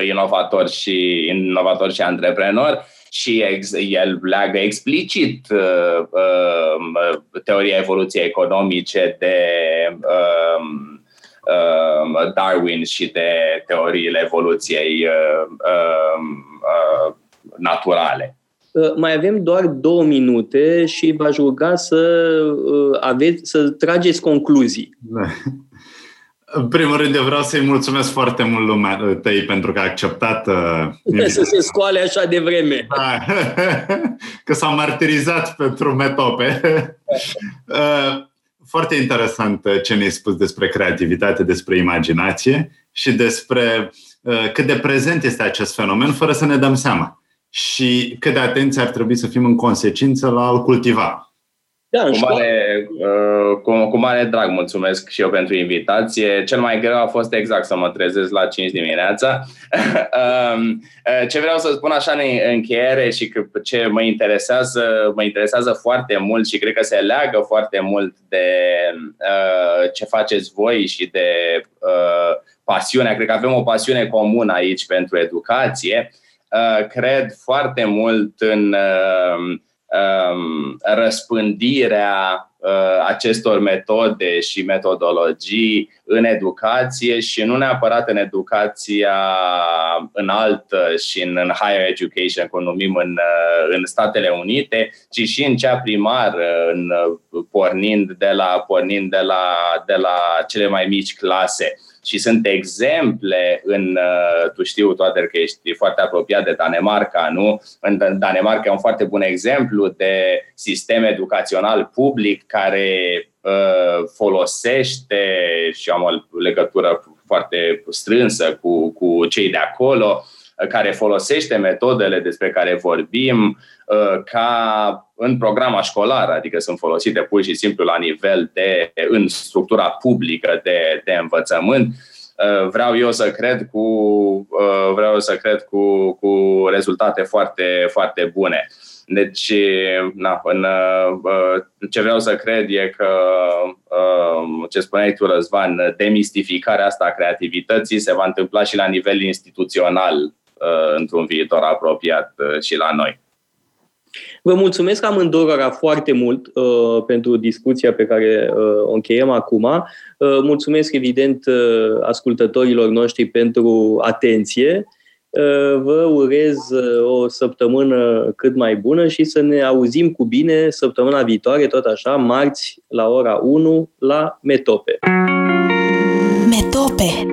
Speaker 3: inovator și, inovator și antreprenor și ex, el leagă explicit uh, uh, teoria evoluției economice de uh, uh, Darwin și de teoriile evoluției uh, uh, naturale.
Speaker 2: Uh, mai avem doar două minute și v-aș ruga să, uh, aveți, să trageți concluzii. [laughs] Da.
Speaker 4: În primul rând, eu vreau să-i mulțumesc foarte mult lumea tăi pentru că a acceptat uh,
Speaker 2: să se scoale așa de vreme. Da. [laughs]
Speaker 4: că s-a martirizat pentru metope. [laughs] uh, foarte interesant uh, ce ne-ai spus despre creativitate, despre imaginație și despre uh, cât de prezent este acest fenomen fără să ne dăm seama și cât de atenți ar trebui să fim în consecință la a-l cultiva.
Speaker 3: Da, cu, mare, uh, cu, cu mare drag mulțumesc și eu pentru invitație. Cel mai greu a fost exact să mă trezesc la 5 dimineața. [laughs] Um, uh, ce vreau să spun așa în încheiere și că ce mă interesează, mă interesează foarte mult și cred că se leagă foarte mult de uh, ce faceți voi și de uh, pasiunea. Cred că avem o pasiune comună aici pentru educație. Uh, cred foarte mult în uh, um, răspândirea uh, acestor metode și metodologii în educație și nu neapărat în educația înaltă și în, în higher education, cum numim în, uh, în Statele Unite, ci și în cea primară, în, uh, pornind, de la, pornind de, la, de la cele mai mici clase și sunt exemple în, uh, tu știu toate că ești foarte apropiat de Danemarca, nu? În Danemarca e un foarte bun exemplu de sistem educațional public care uh, folosește și am o legătură foarte strânsă cu, cu cei de acolo, uh, care folosește metodele despre care vorbim uh, ca în programa școlară, adică sunt folosite pur și simplu la nivel de, în structura publică de, de învățământ. Uh, vreau eu să cred cu, vreau să cred cu, cu rezultate foarte, foarte bune. Deci, na, în, ce vreau să cred e că, ce spuneai tu, Răzvan, demistificarea asta a creativității se va întâmpla și la nivel instituțional într-un viitor apropiat și la noi.
Speaker 2: Vă mulțumesc amândurora foarte mult uh, pentru discuția pe care uh, o încheiem acum. Uh, mulțumesc, evident, uh, ascultătorilor noștri pentru atenție. Uh, vă urez uh, o săptămână cât mai bună și să ne auzim cu bine săptămâna viitoare, tot așa, marți la ora 1 la Metope. Metope